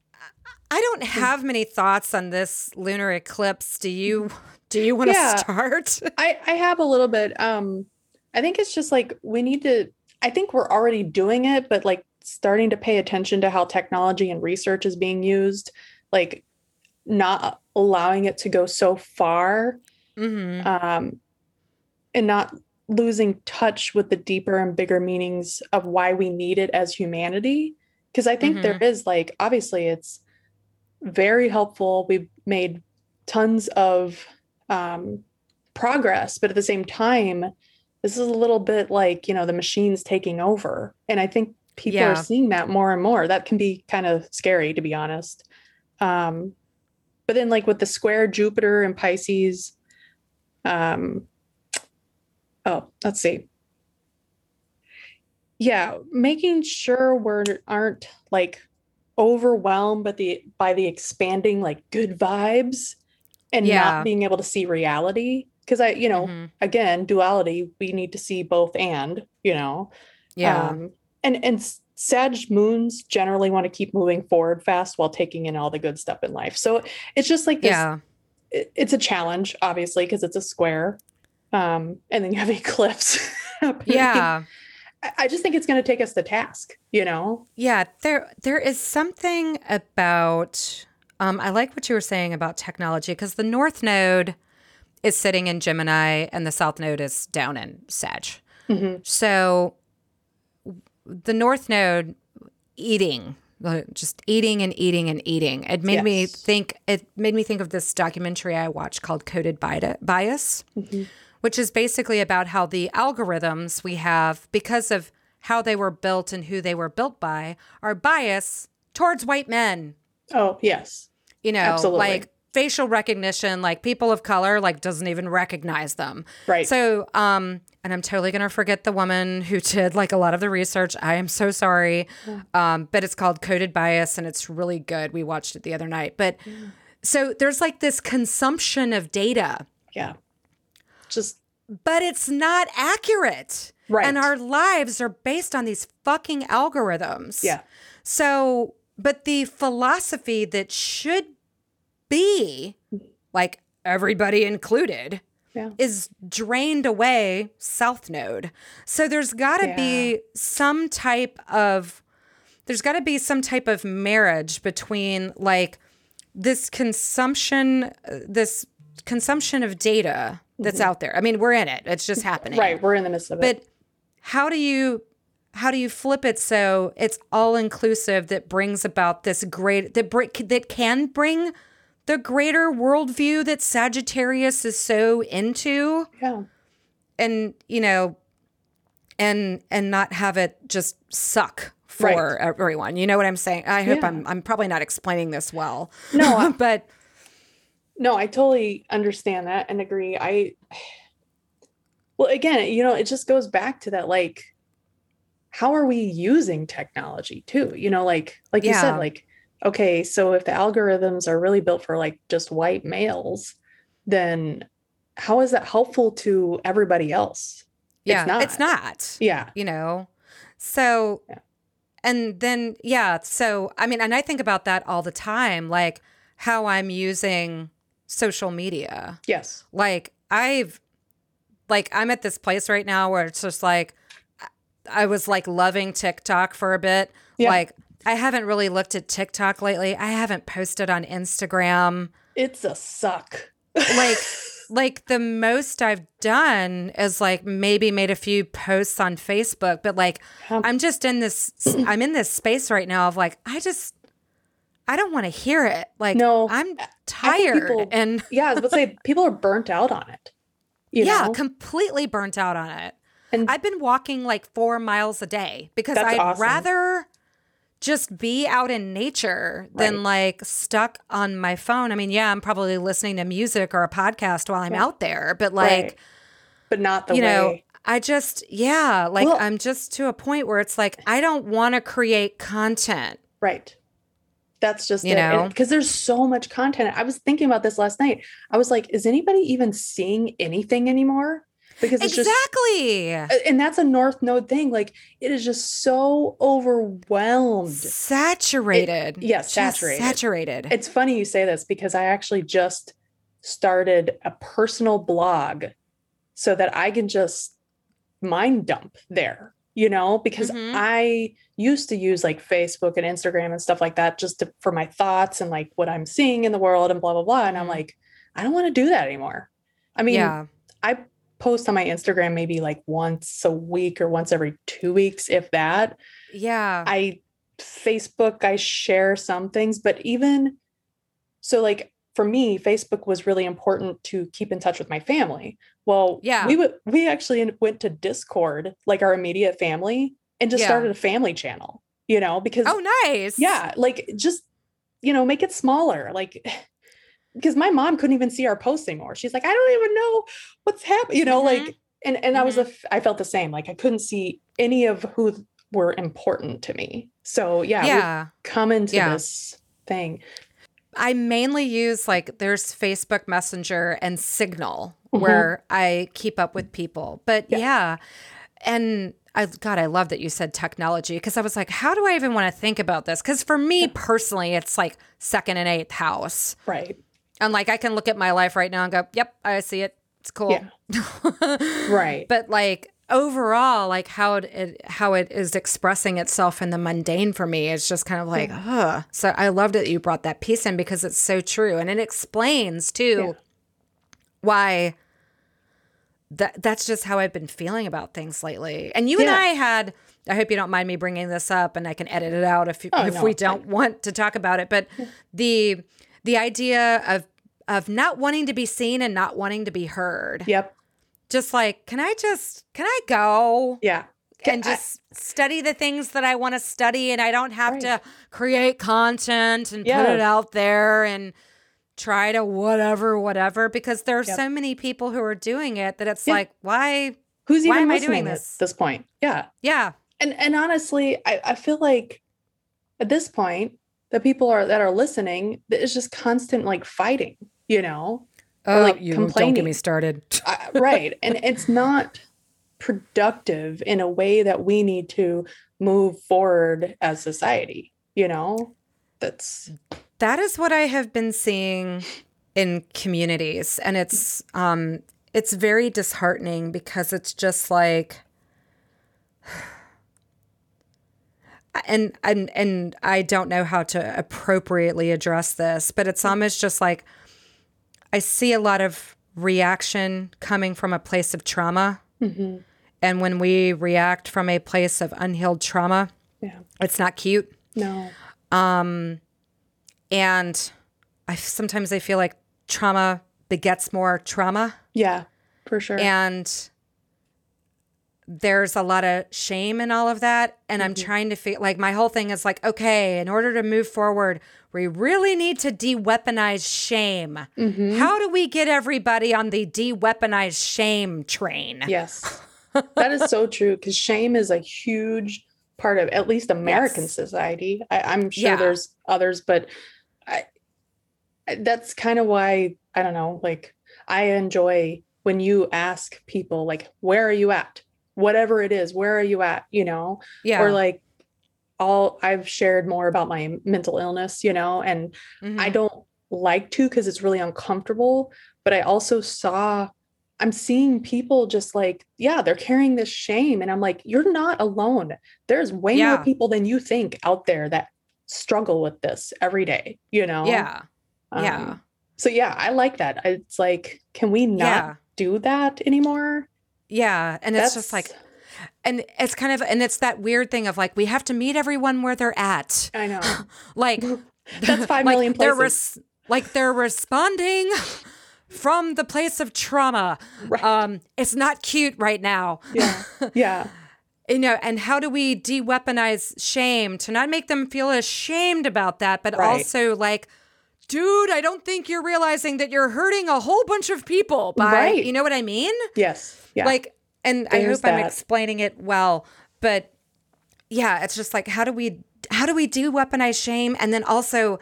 I don't have many thoughts on this lunar eclipse. Do you? Do you want to Yeah. start? *laughs* I I have a little bit. Um, I think it's just like we need to. I think we're already doing it, but like starting to pay attention to how technology and research is being used, like not allowing it to go so far, hmm um, and not losing touch with the deeper and bigger meanings of why we need it as humanity. Because I think there is like obviously it's very helpful. We've made tons of um, progress, but at the same time, this is a little bit like you know the machines taking over, and I think people Yeah. are seeing that more and more. That can be kind of scary, to be honest. Um, but then, like with the square Jupiter and Pisces, um, oh, let's see. Yeah, making sure we're aren't like overwhelmed by the by the expanding like good vibes and Yeah. not being able to see reality. Because I, you know, Mhm. again, duality, we need to see both and, you know. Yeah. Um, and and Sag moons generally want to keep moving forward fast while taking in all the good stuff in life. So it's just like this. yeah. it- it's a challenge, obviously, because it's a square. Um, and then you have *laughs* eclipse. Yeah. I- I just think it's going to take us to task. You know. Yeah, there there is something about um I like what you were saying about technology because the north node is sitting in Gemini and the south node is down in Sag. Mhm. So the north node eating uh, just eating and eating and eating. It made me think it made me think of this documentary I watched called Coded Bi- Bias Mhm. which is basically about how the algorithms we have, because of how they were built and who they were built by, are biased towards white men. Oh yes. You know, Absolutely. like facial recognition, like people of color, like doesn't even recognize them. Right. So, um, and I'm totally gonna forget the woman who did like a lot of the research. I am so sorry, um, but it's called Coded Bias, and it's really good. We watched it the other night, but so there's like this consumption of data yeah. Just but it's not accurate. Right. And our lives are based on these fucking algorithms. yeah. So, but the philosophy that should be like everybody included Yeah. is drained away south node. So there's got to be some type of there's got to be some type of marriage between like this consumption uh, this consumption of data that's out there. I mean, we're in it. It's just happening. Right. We're in the midst of it. But how do you how do you flip it so it's all inclusive that brings about this great that br- that can bring the greater worldview that Sagittarius is so into yeah. and you know and and not have it just suck for Right. everyone. You know what I'm saying? I hope Yeah. I'm I'm probably not explaining this well. No, *laughs* but No, I totally understand that and agree. I *sighs* well, again, you know, it just goes back to that like how are we using technology too? You know, like like you said, like, okay, so if the algorithms are really built for like just white males, then how is that helpful to everybody else? yeah, not. it's not. Yeah. you know so Yeah. and then yeah so i mean and i think about that all the time like how i'm using social media Yes. like i've like i'm at this place right now where it's just like I- was like loving tiktok for a bit Yeah. like i haven't really looked at tiktok lately i haven't posted on instagram It's a suck. like *laughs* like the most I've done is like maybe made a few posts on Facebook, but like I'm just in this *clears throat* I'm in this space right now of like I just I don't want to hear it. Like No, I'm tired people- and yeah, I was about to say people are burnt out on it. You *laughs* yeah, know? completely burnt out on it. And- I've been walking like 4 miles a day because I'd awesome. rather just be out in nature than Right. like stuck on my phone. I mean, yeah, I'm probably listening to music or a podcast while I'm Yeah. out there, but like Right. but not the you way know i just yeah like Well- i'm just to a point where it's like i don't want to create content Right. That's just You know? because there's so much content. I was thinking about this last night. I was like, is anybody even seeing anything anymore? Because it's exactly just and that's a North Node thing. Like it is just so overwhelmed. saturated yes, Just saturated. saturated It's funny you say this because I actually just started a personal blog so that I can just mind dump there, you know, because Mhm. I used to use like Facebook and Instagram and stuff like that just to, for my thoughts and like what I'm seeing in the world and blah, blah, blah. And I'm Mhm. like, I don't want to do that anymore. I mean, yeah I post on my Instagram maybe like once a week or once every two weeks, if that. yeah I Facebook, I share some things, but even so, like for me, Facebook was really important to keep in touch with my family. Well, Yeah. we would we actually went to Discord, like our immediate family, and just Yeah. started a family channel. You know, because Oh, nice. yeah, like just you know, make it smaller. Like because my mom couldn't even see our posts anymore. She's like, I don't even know what's happening. You know, Mhm. like and and I was a f- I felt the same. Like I couldn't see any of who were important to me. So yeah, Yeah. come into Yeah. this thing. I mainly use like there's Facebook Messenger and Signal Mhm. where I keep up with people. But Yeah. yeah. And I God, I love that you said technology because I was like, how do I even want to think about this? Because for me personally, it's like second and eighth house. Right. And like I can look at my life right now and go, Yep, I see it. It's cool. Yeah. *laughs* Right. But like overall, like how it, how it is expressing itself in the mundane for me is just kind of like, ugh. So I love that you brought that piece in because it's so true. And it explains too Yeah. why that that's just how I've been feeling about things lately. And you and I had I hope you don't mind me bringing this up and I can edit it out if you, Oh, if no, we don't want to talk about it, but the the idea of of not wanting to be seen and not wanting to be heard. Yep. Just like, can I just can I go Yeah. and I- just study the things that I want to study and I don't have Right. to create content and put it out there and try to whatever whatever because there are Yep. so many people who are doing it that it's Yeah. like why Who's Why even am I doing at this? this point? Yeah. yeah And and honestly, I, I feel like at this point, the people are that are listening, it's just constant like fighting, you know? Or, like, you don't get complaining. me started *laughs* I- right. And it's not productive in a way that we need to move forward as society, you know? That's That is what I have been seeing in communities and it's um it's very disheartening because it's just like and and and I don't know how to appropriately address this, but it's almost just like I see a lot of reaction coming from a place of trauma. Mhm. And when we react from a place of unhealed trauma, yeah. it's not cute. No. Um, and I sometimes I feel like trauma begets more trauma, Yeah, for sure. and there's a lot of shame in all of that. And I'm trying to feel like my whole thing is like, okay, in order to move forward, we really need to de-weaponize shame. Mhm. How do we get everybody on the de-weaponize shame train? Yes. *laughs* that is so true because shame is a huge part of at least American Yes. society. I, I'm sure Yeah. there's others, but I- that's kind of why I don't know. Like I enjoy when you ask people like, "Where are you at?" Whatever it is, where are you at? You know, Yeah. or like all I've shared more about my mental illness, you know, and Mhm. I don't like to because it's really uncomfortable. But I also saw, I'm seeing people just like, yeah, they're carrying this shame. And I'm like, you're not alone. There's way Yeah. more people than you think out there that struggle with this every day, you know? yeah. yeah. Um, so yeah, I like that. It's like, can we not Yeah. do that anymore? Yeah. And it's just like, and it's kind of, and it's that weird thing of like, we have to meet everyone where they're at. I know. *laughs* Like, *laughs* That's five million *laughs* like million they're places. res- like they're responding from the place of trauma. Right. Um, it's not cute right now. yeah. Yeah. You know, and how do we de-weaponize shame to not make them feel ashamed about that, but Right. also like, dude, I don't think you're realizing that you're hurting a whole bunch of people by, Right. you know what I mean? Yes. Yeah. Like, and I There's hope I'm explaining it well, but yeah, it's just like, how do we, how do we do weaponize shame? And then also,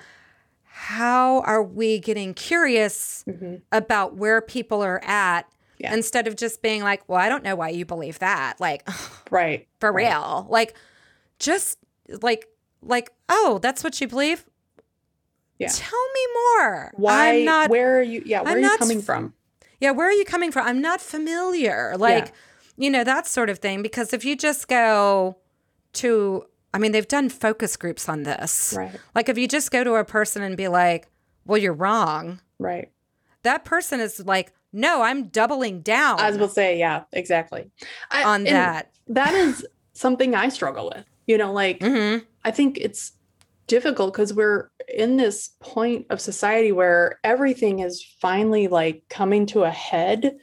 how are we getting curious Mhm. about where people are at Yeah. instead of just being like, well, I don't know why you believe that. Like, *sighs* right. for Right. real. Like, just like, like, oh, that's what you believe? Yeah. Tell me more. Why? I'm not where are you? Yeah. Where I'm are you coming from? yeah, where are you coming from? I'm not familiar. Like, you know, that sort of thing. Because if you just go to, I mean, they've done focus groups on this. Right. Like, if you just go to a person and be like, well, you're wrong, Right. that person is like, no, I'm doubling down I was to say, yeah, exactly. I, on that. That is something I struggle with. You know, like hmm I think it's difficult because we're in this point of society where everything is finally like coming to a head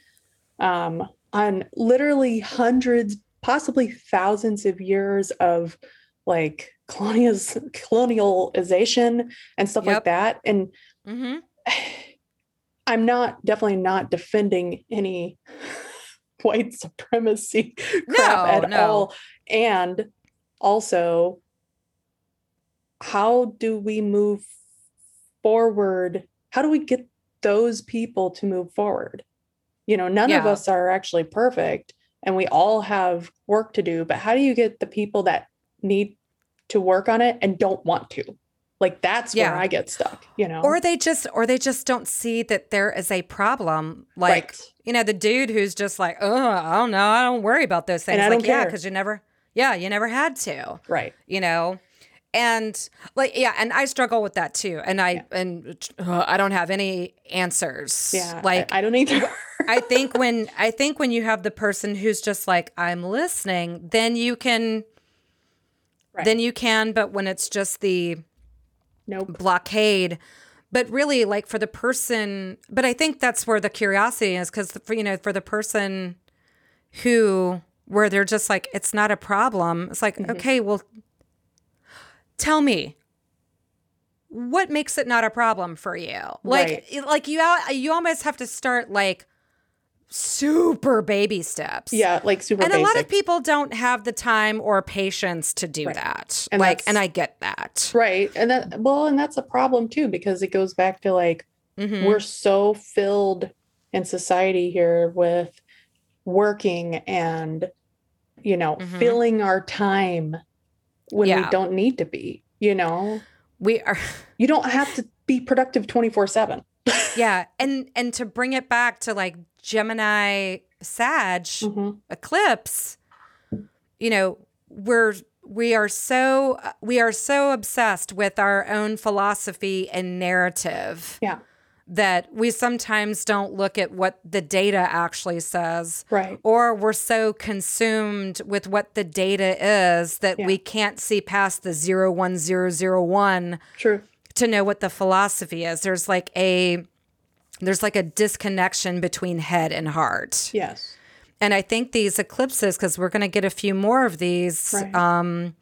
um, on literally hundreds, possibly thousands of years of like *laughs* colonialization and stuff Yep. like that. And mm-hmm. *sighs* I'm not definitely not defending any *laughs* white supremacy *laughs* crap No, at no. all. And also, how do we move forward? How do we get those people to move forward? You know, none of us are actually perfect and we all have work to do, but how do you get the people that need to work on it and don't want to? Like that's Yeah. where I get stuck, you know. Or they just or they just don't see that there is a problem. Like Right. you know, the dude who's just like, oh, I don't know, I don't worry about those things. And I like, don't yeah, because you never, yeah, you never had to. right. you know and like yeah and i struggle with that too and i Yeah. and uh, i don't have any answers Yeah. like I, I don't either. *laughs* I think when i think when you have the person who's just like i'm listening then you can Right. then you can but when it's just the nope. blockade but really like for the person but i think that's where the curiosity is because for you know for the person who where they're just like it's not a problem it's like Mhm. okay well tell me what makes it not a problem for you like like you you almost have to start like super baby steps Yeah, like super and basic. a lot of people don't have the time or patience to do Right. that And like and i get that right. And that well, and that's a problem too, because it goes back to like Mhm. we're so filled in society here with working and you know, Mhm. filling our time when we don't need to be, you know. we are *laughs* You don't have to be productive 24/7. yeah *laughs* and and to bring it back to like gemini sag Mhm. eclipse you know we're we are so we are so obsessed with our own philosophy and narrative Yeah. That we sometimes don't look at what the data actually says Right. or we're so consumed with what the data is that Yeah. we can't see past the 01001 True. to know what the philosophy is there's like a there's like a disconnection between head and heart Yes. and i think these eclipses because we're going to get a few more of these Right. um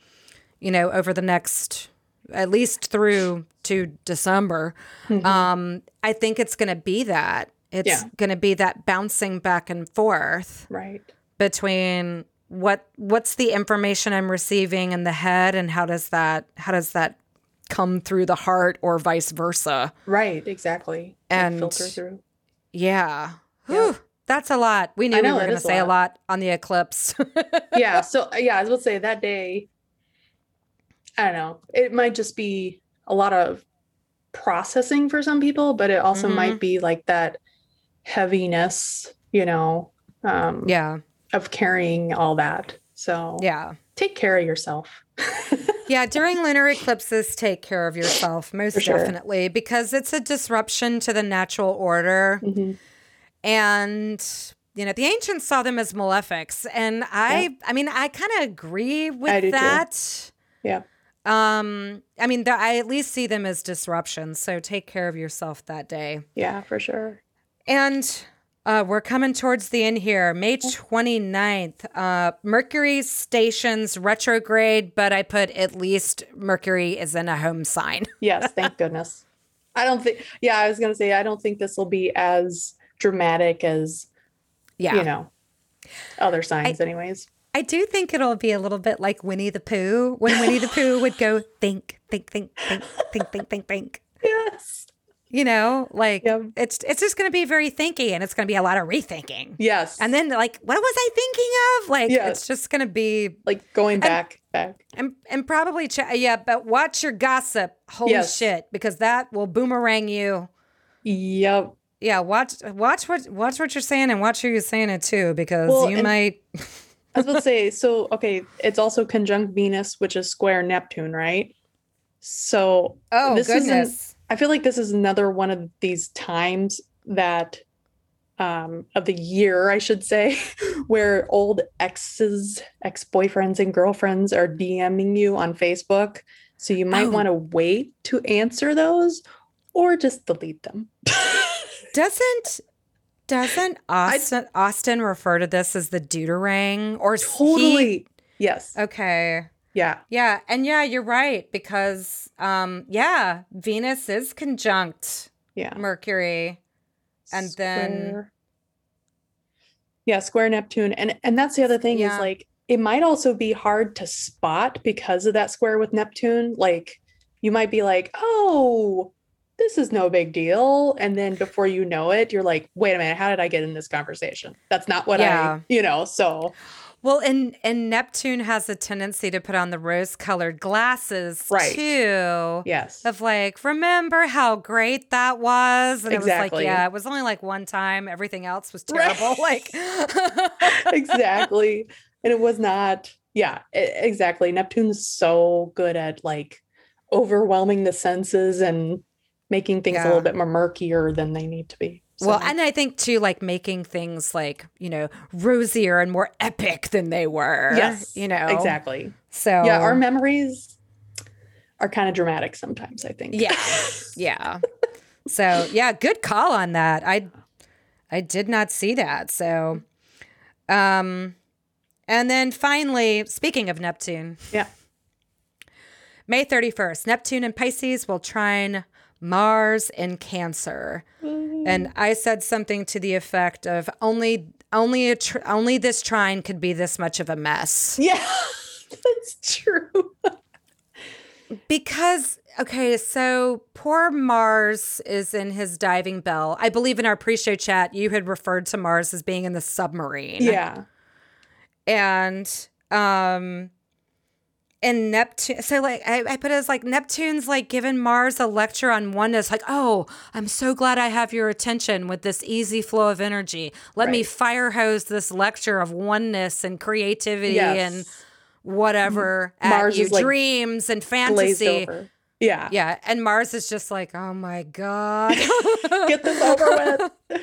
you know over the next at least through to december Mhm. um i think it's going to be that it's Yeah. going to be that bouncing back and forth right. between what what's the information i'm receiving in the head and how does that how does that come through the heart or vice versa Right, exactly. Like And- filter through. yeah, Yeah. Whew, that's a lot we knew know, we were going to is a say a lot. lot on the eclipse *laughs* yeah so yeah i to say that day i don't know it might just be a lot of processing for some people but it also Mhm. might be like that heaviness you know um yeah of carrying all that so yeah take care of yourself *laughs* Yeah, during lunar eclipses, take care of yourself, most sure. definitely, because it's a disruption to the natural order. Mhm. And, you know, the ancients saw them as malefics. And I, I mean, I kind of agree with do too. that. Yeah. Um, I mean, I at least see them as disruptions. So take care of yourself that day. yeah for sure And uh, we're coming towards the end here. May 29th, uh, Mercury stations retrograde, but I put at least Mercury is in a home sign. *laughs* yes thank goodness i don't think yeah i was gonna say i don't think this will be as dramatic as Yeah. you know other signs anyways I do think it'll be a little bit like Winnie the Pooh when Winnie the Pooh would go *laughs* think, think, think, think, think, think, think, think. yes You know, like Yep. it's it's just going to be very thinky and it's going to be a lot of rethinking. yes And then like, what was I thinking of? Like, Yeah. it's just going to be like going back back And and probably ch- yeah, but watch your gossip. Holy Yes. shit, because that will boomerang you. yep Yeah, watch watch what watch what you're saying and watch who you're saying it to because Well, you and- might. *laughs* i was about to say so okay it's also conjunct venus which is square neptune right so Oh this goodness. i feel like this is another one of these times that um, of the year, I should say, *laughs* where old exes, ex boyfriends, and girlfriends are DMing you on Facebook. So you might Oh. want to wait to answer those or just delete them. *laughs* Doesn't doesn't Austin Austin refer to this as the deuterang or s- he- totally. yes. okay. Yeah. Yeah, and yeah, you're right because um yeah, Venus is conjunct Yeah. Mercury. And then- yeah square neptune and and that's the other thing Yeah. is like it might also be hard to spot because of that square with neptune like you might be like oh this is no big deal and then before you know it you're like wait a minute how did i get in this conversation that's not what Yeah. i you know so Well, and and Neptune has a tendency to put on the rose-colored glasses Right. too. yes Of like, remember how great that was? And it was Exactly. like, yeah, it was only like one time. Everything else was Right. terrible. *laughs* Like, *laughs* exactly and it was not yeah e- exactly neptune's so good at like overwhelming the senses and making things a little bit more murkier than they need to be well, and I think too, like making things like you know rosier and more epic than they were. yes you know exactly So yeah our memories are kind of dramatic sometimes i think Yeah. *laughs* yeah. So yeah, good call on that. I I did not see that. So um and then finally, speaking of Neptune, yeah May 31st, Neptune and Pisces will trine Mars in Cancer. And I said something to the effect of only only a tr- only this trine could be this much of a mess. yeah *laughs* that's true Because okay, so poor Mars is in his diving bell. I believe in our pre-show chat you had referred to Mars as being in the submarine. yeah And um and Neptune so like I, I put it as like Neptune's like giving Mars a lecture on oneness, like, oh, I'm so glad I have your attention with this easy flow of energy. Let me Right. fire hose this lecture of oneness and creativity yes and whatever Mars at you like, dreams and fantasy. yeah Yeah, and Mars is just like, oh my god, *laughs* get this over with.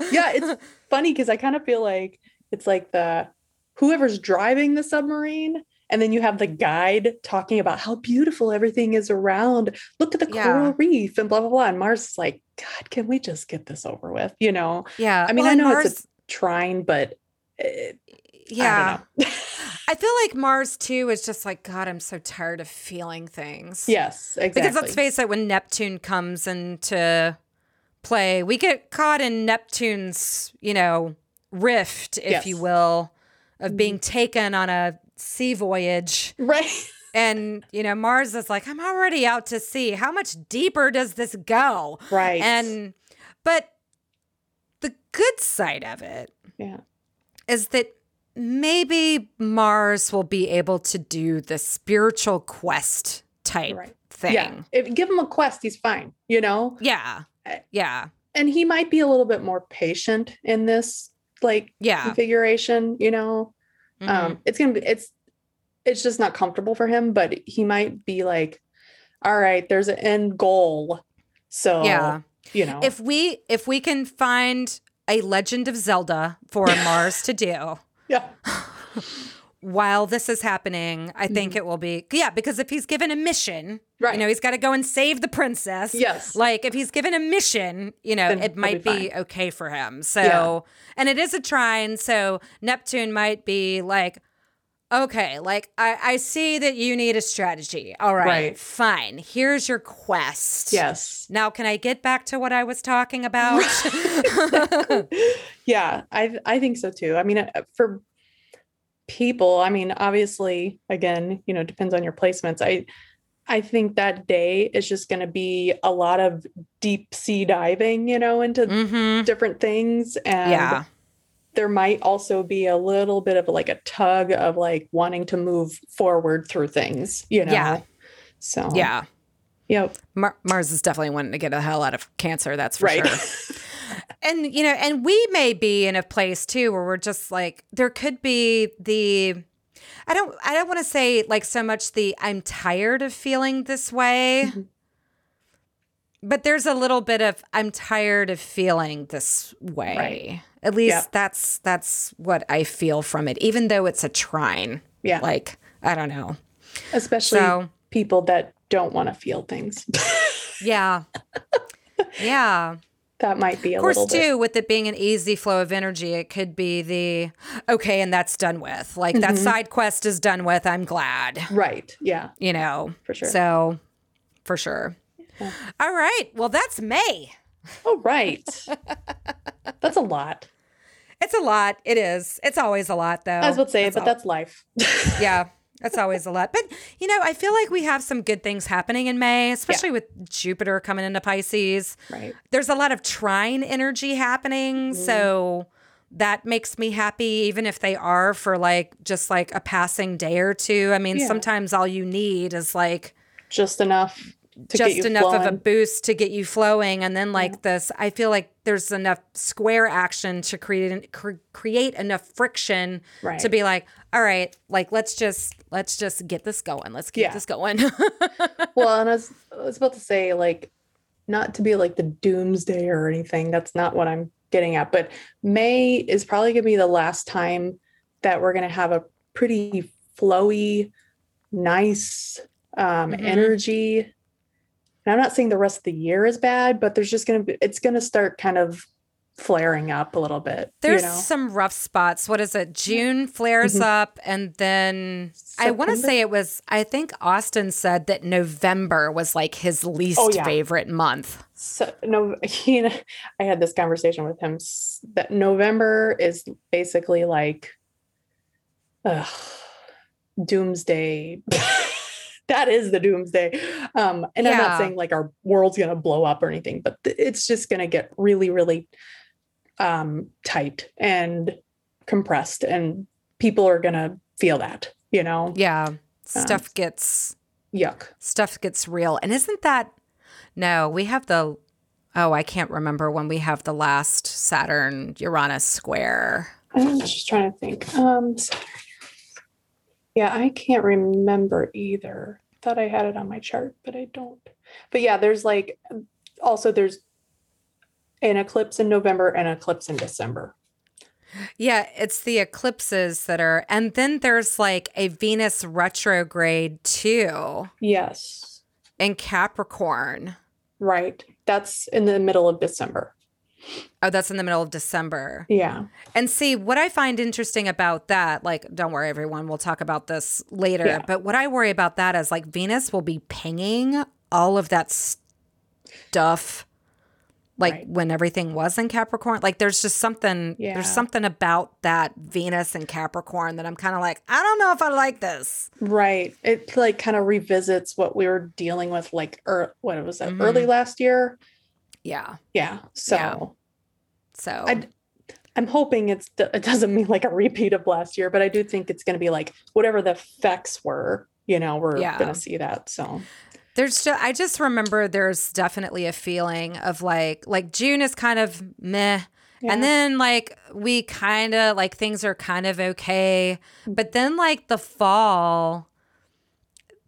*laughs* yeah, it's funny because I kind of feel like it's like the whoever's driving the submarine, and then you have the guide talking about how beautiful everything is around. Look at the Yeah. coral reef and blah blah blah. And Mars is like, God, can we just get this over with? You know, Yeah, I mean, well, I know Mars. it's a trine, but eh, it, yeah, I. I feel like Mars too is just like God. I'm so tired of feeling things. yes, exactly. because let's face it, when Neptune comes into play, we get caught in Neptune's, you know, rift, if you will, of being mm-hmm. taken on a sea voyage. right. *laughs* And, you know, Mars is like, I'm already out to sea. How much deeper does this go? Right. And, but the good side of it yeah. is that maybe Mars will be able to do the spiritual quest type Right. thing. Yeah. If give him a quest, he's fine, you know? Yeah. Uh, yeah. and he might be a little bit more patient in this like Yeah. configuration you know Mhm. um it's gonna be it's it's just not comfortable for him but he might be like all right there's an end goal so yeah. you know If we if we can find a Legend of Zelda for *laughs* Mars to do yeah *laughs* while this is happening, I think it will be yeah, because if he's given a mission, Mm-hmm. right you know, he's got to go and save the princess. yes Like if he's given a mission, you know, Then it might be be, okay for him. So, Yeah. and it is a trine, so Neptune might be like, okay, like I, I see that you need a strategy. All right, Right. fine. Here's your quest. yes Now, can I get back to what I was talking about? *laughs* *laughs* yeah i i think so too i mean uh, for people i mean obviously again you know depends on your placements i i think that day is just going to be a lot of deep sea diving you know into mm-hmm. different things and Yeah. there might also be a little bit of like a tug of like wanting to move forward through things you know Yeah. so Yeah. yep Mar- Mars is definitely wanting to get the hell out of cancer. That's for right sure. *laughs* and you know and we may be in a place too where we're just like there could be the i don't i don't want to say like so much the i'm tired of feeling this way Mhm. but there's a little bit of I'm tired of feeling this way. Right. At least Yep. that's that's what I feel from it, even though it's a trine. Yeah. Like, I don't know. Especially So- people that don't want to feel things. *laughs* Yeah. yeah. That might be a Of course, little bit. too, with it being an easy flow of energy, it could be the okay, and that's done with. Like that Mhm. side quest is done with. I'm glad, Right. Yeah, you know. for sure. So, for sure. Yeah. All right. Well, that's May. oh, right. *laughs* that's a lot. It's a lot. It is. It's always a lot, though. I was about to say, That's but all- that's life. *laughs* yeah, that's always a lot. But you know, I feel like we have some good things happening in May, especially with Jupiter coming into Pisces. right. There's a lot of trine energy happening, Mm-hmm. so that makes me happy, even if they are for like just like a passing day or two. I mean, Yeah. sometimes all you need is like Just enough to get just enough of a boost to get you flowing and then like this i feel like there's enough square action to create cre- create enough friction Right. to be like all right like let's just let's just get this going let's keep Yeah. this going *laughs* well, and I was, I was about to say, like, not to be like the doomsday or anything. That's not what I'm getting at. But May is probably going to be the last time that we're going to have a pretty flowy, nice um, Mhm. energy. And I'm not saying the rest of the year is bad, but there's just going to be, it's going to start kind of flaring up a little bit. there's you know? some rough spots what is it june flares Mhm. up and then i want to say it was i think austin said that november was like his least Oh, yeah. favorite month so no *laughs* you know i had this conversation with him that november is basically like ugh, doomsday *laughs* that is the doomsday um and i'm not saying like our world's gonna blow up or anything but th- it's just gonna get really really um tight and compressed and people are gonna feel that you know yeah stuff gets yuck stuff gets real. And isn't that no, we have the oh, I can't remember when we have the last Saturn Uranus square. I'm just trying to think. Um, yeah, I can't remember either. Thought I had it on my chart, but I don't. But yeah, there's like also there's an eclipse in November and an eclipse in December. Yeah, it's the eclipses that are and then there's like a Venus retrograde too Yes, in Capricorn. right. That's in the middle of December. Oh, that's in the middle of December. Yeah. And see, what I find interesting about that, like, don't worry, everyone, we'll talk about this later. Yeah. But what I worry about that is like Venus will be pinging all of that stuff, like Right. when everything was in Capricorn. Like, there's just something, Yeah. there's something about that Venus and Capricorn that I'm kind of like, I don't know if I like this. Right. It like kind of revisits what we were dealing with like er, what was that Mhm. early last year? Yeah. Yeah. So Yeah. So, I, I'm hoping it's it doesn't mean like a repeat of last year, but I do think it's going to be like whatever the effects were. You know, we're Yeah. going to see that. So There's just, I just remember there's definitely a feeling of like like June is kind of meh. yeah. And then like we kind of like things are kind of okay. But then like the fall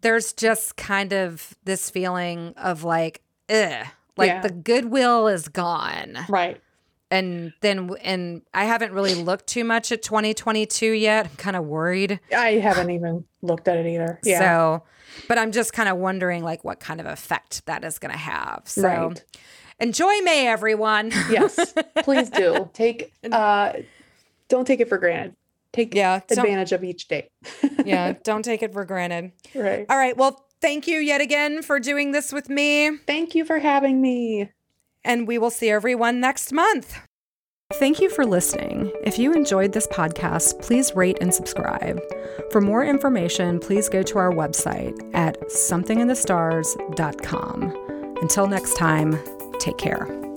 there's just kind of this feeling of like ugh. Like Yeah. the goodwill is gone. right, And then and I haven't really looked too much at 2022 yet. I'm kind of worried. I haven't even looked at it either. Yeah, So but I'm just kind of wondering like what kind of effect that is going to have. So right. enjoy May everyone. Yes, *laughs* please do take. uh Don't take it for granted. Take Yeah, advantage of each day. *laughs* yeah, don't take it for granted. right. All right. Well, thank you yet again for doing this with me. Thank you for having me. And we will see everyone next month. Thank you for listening. If you enjoyed this podcast, please rate and subscribe. For more information, please go to our website at somethinginthestars.com. Until next time, take care.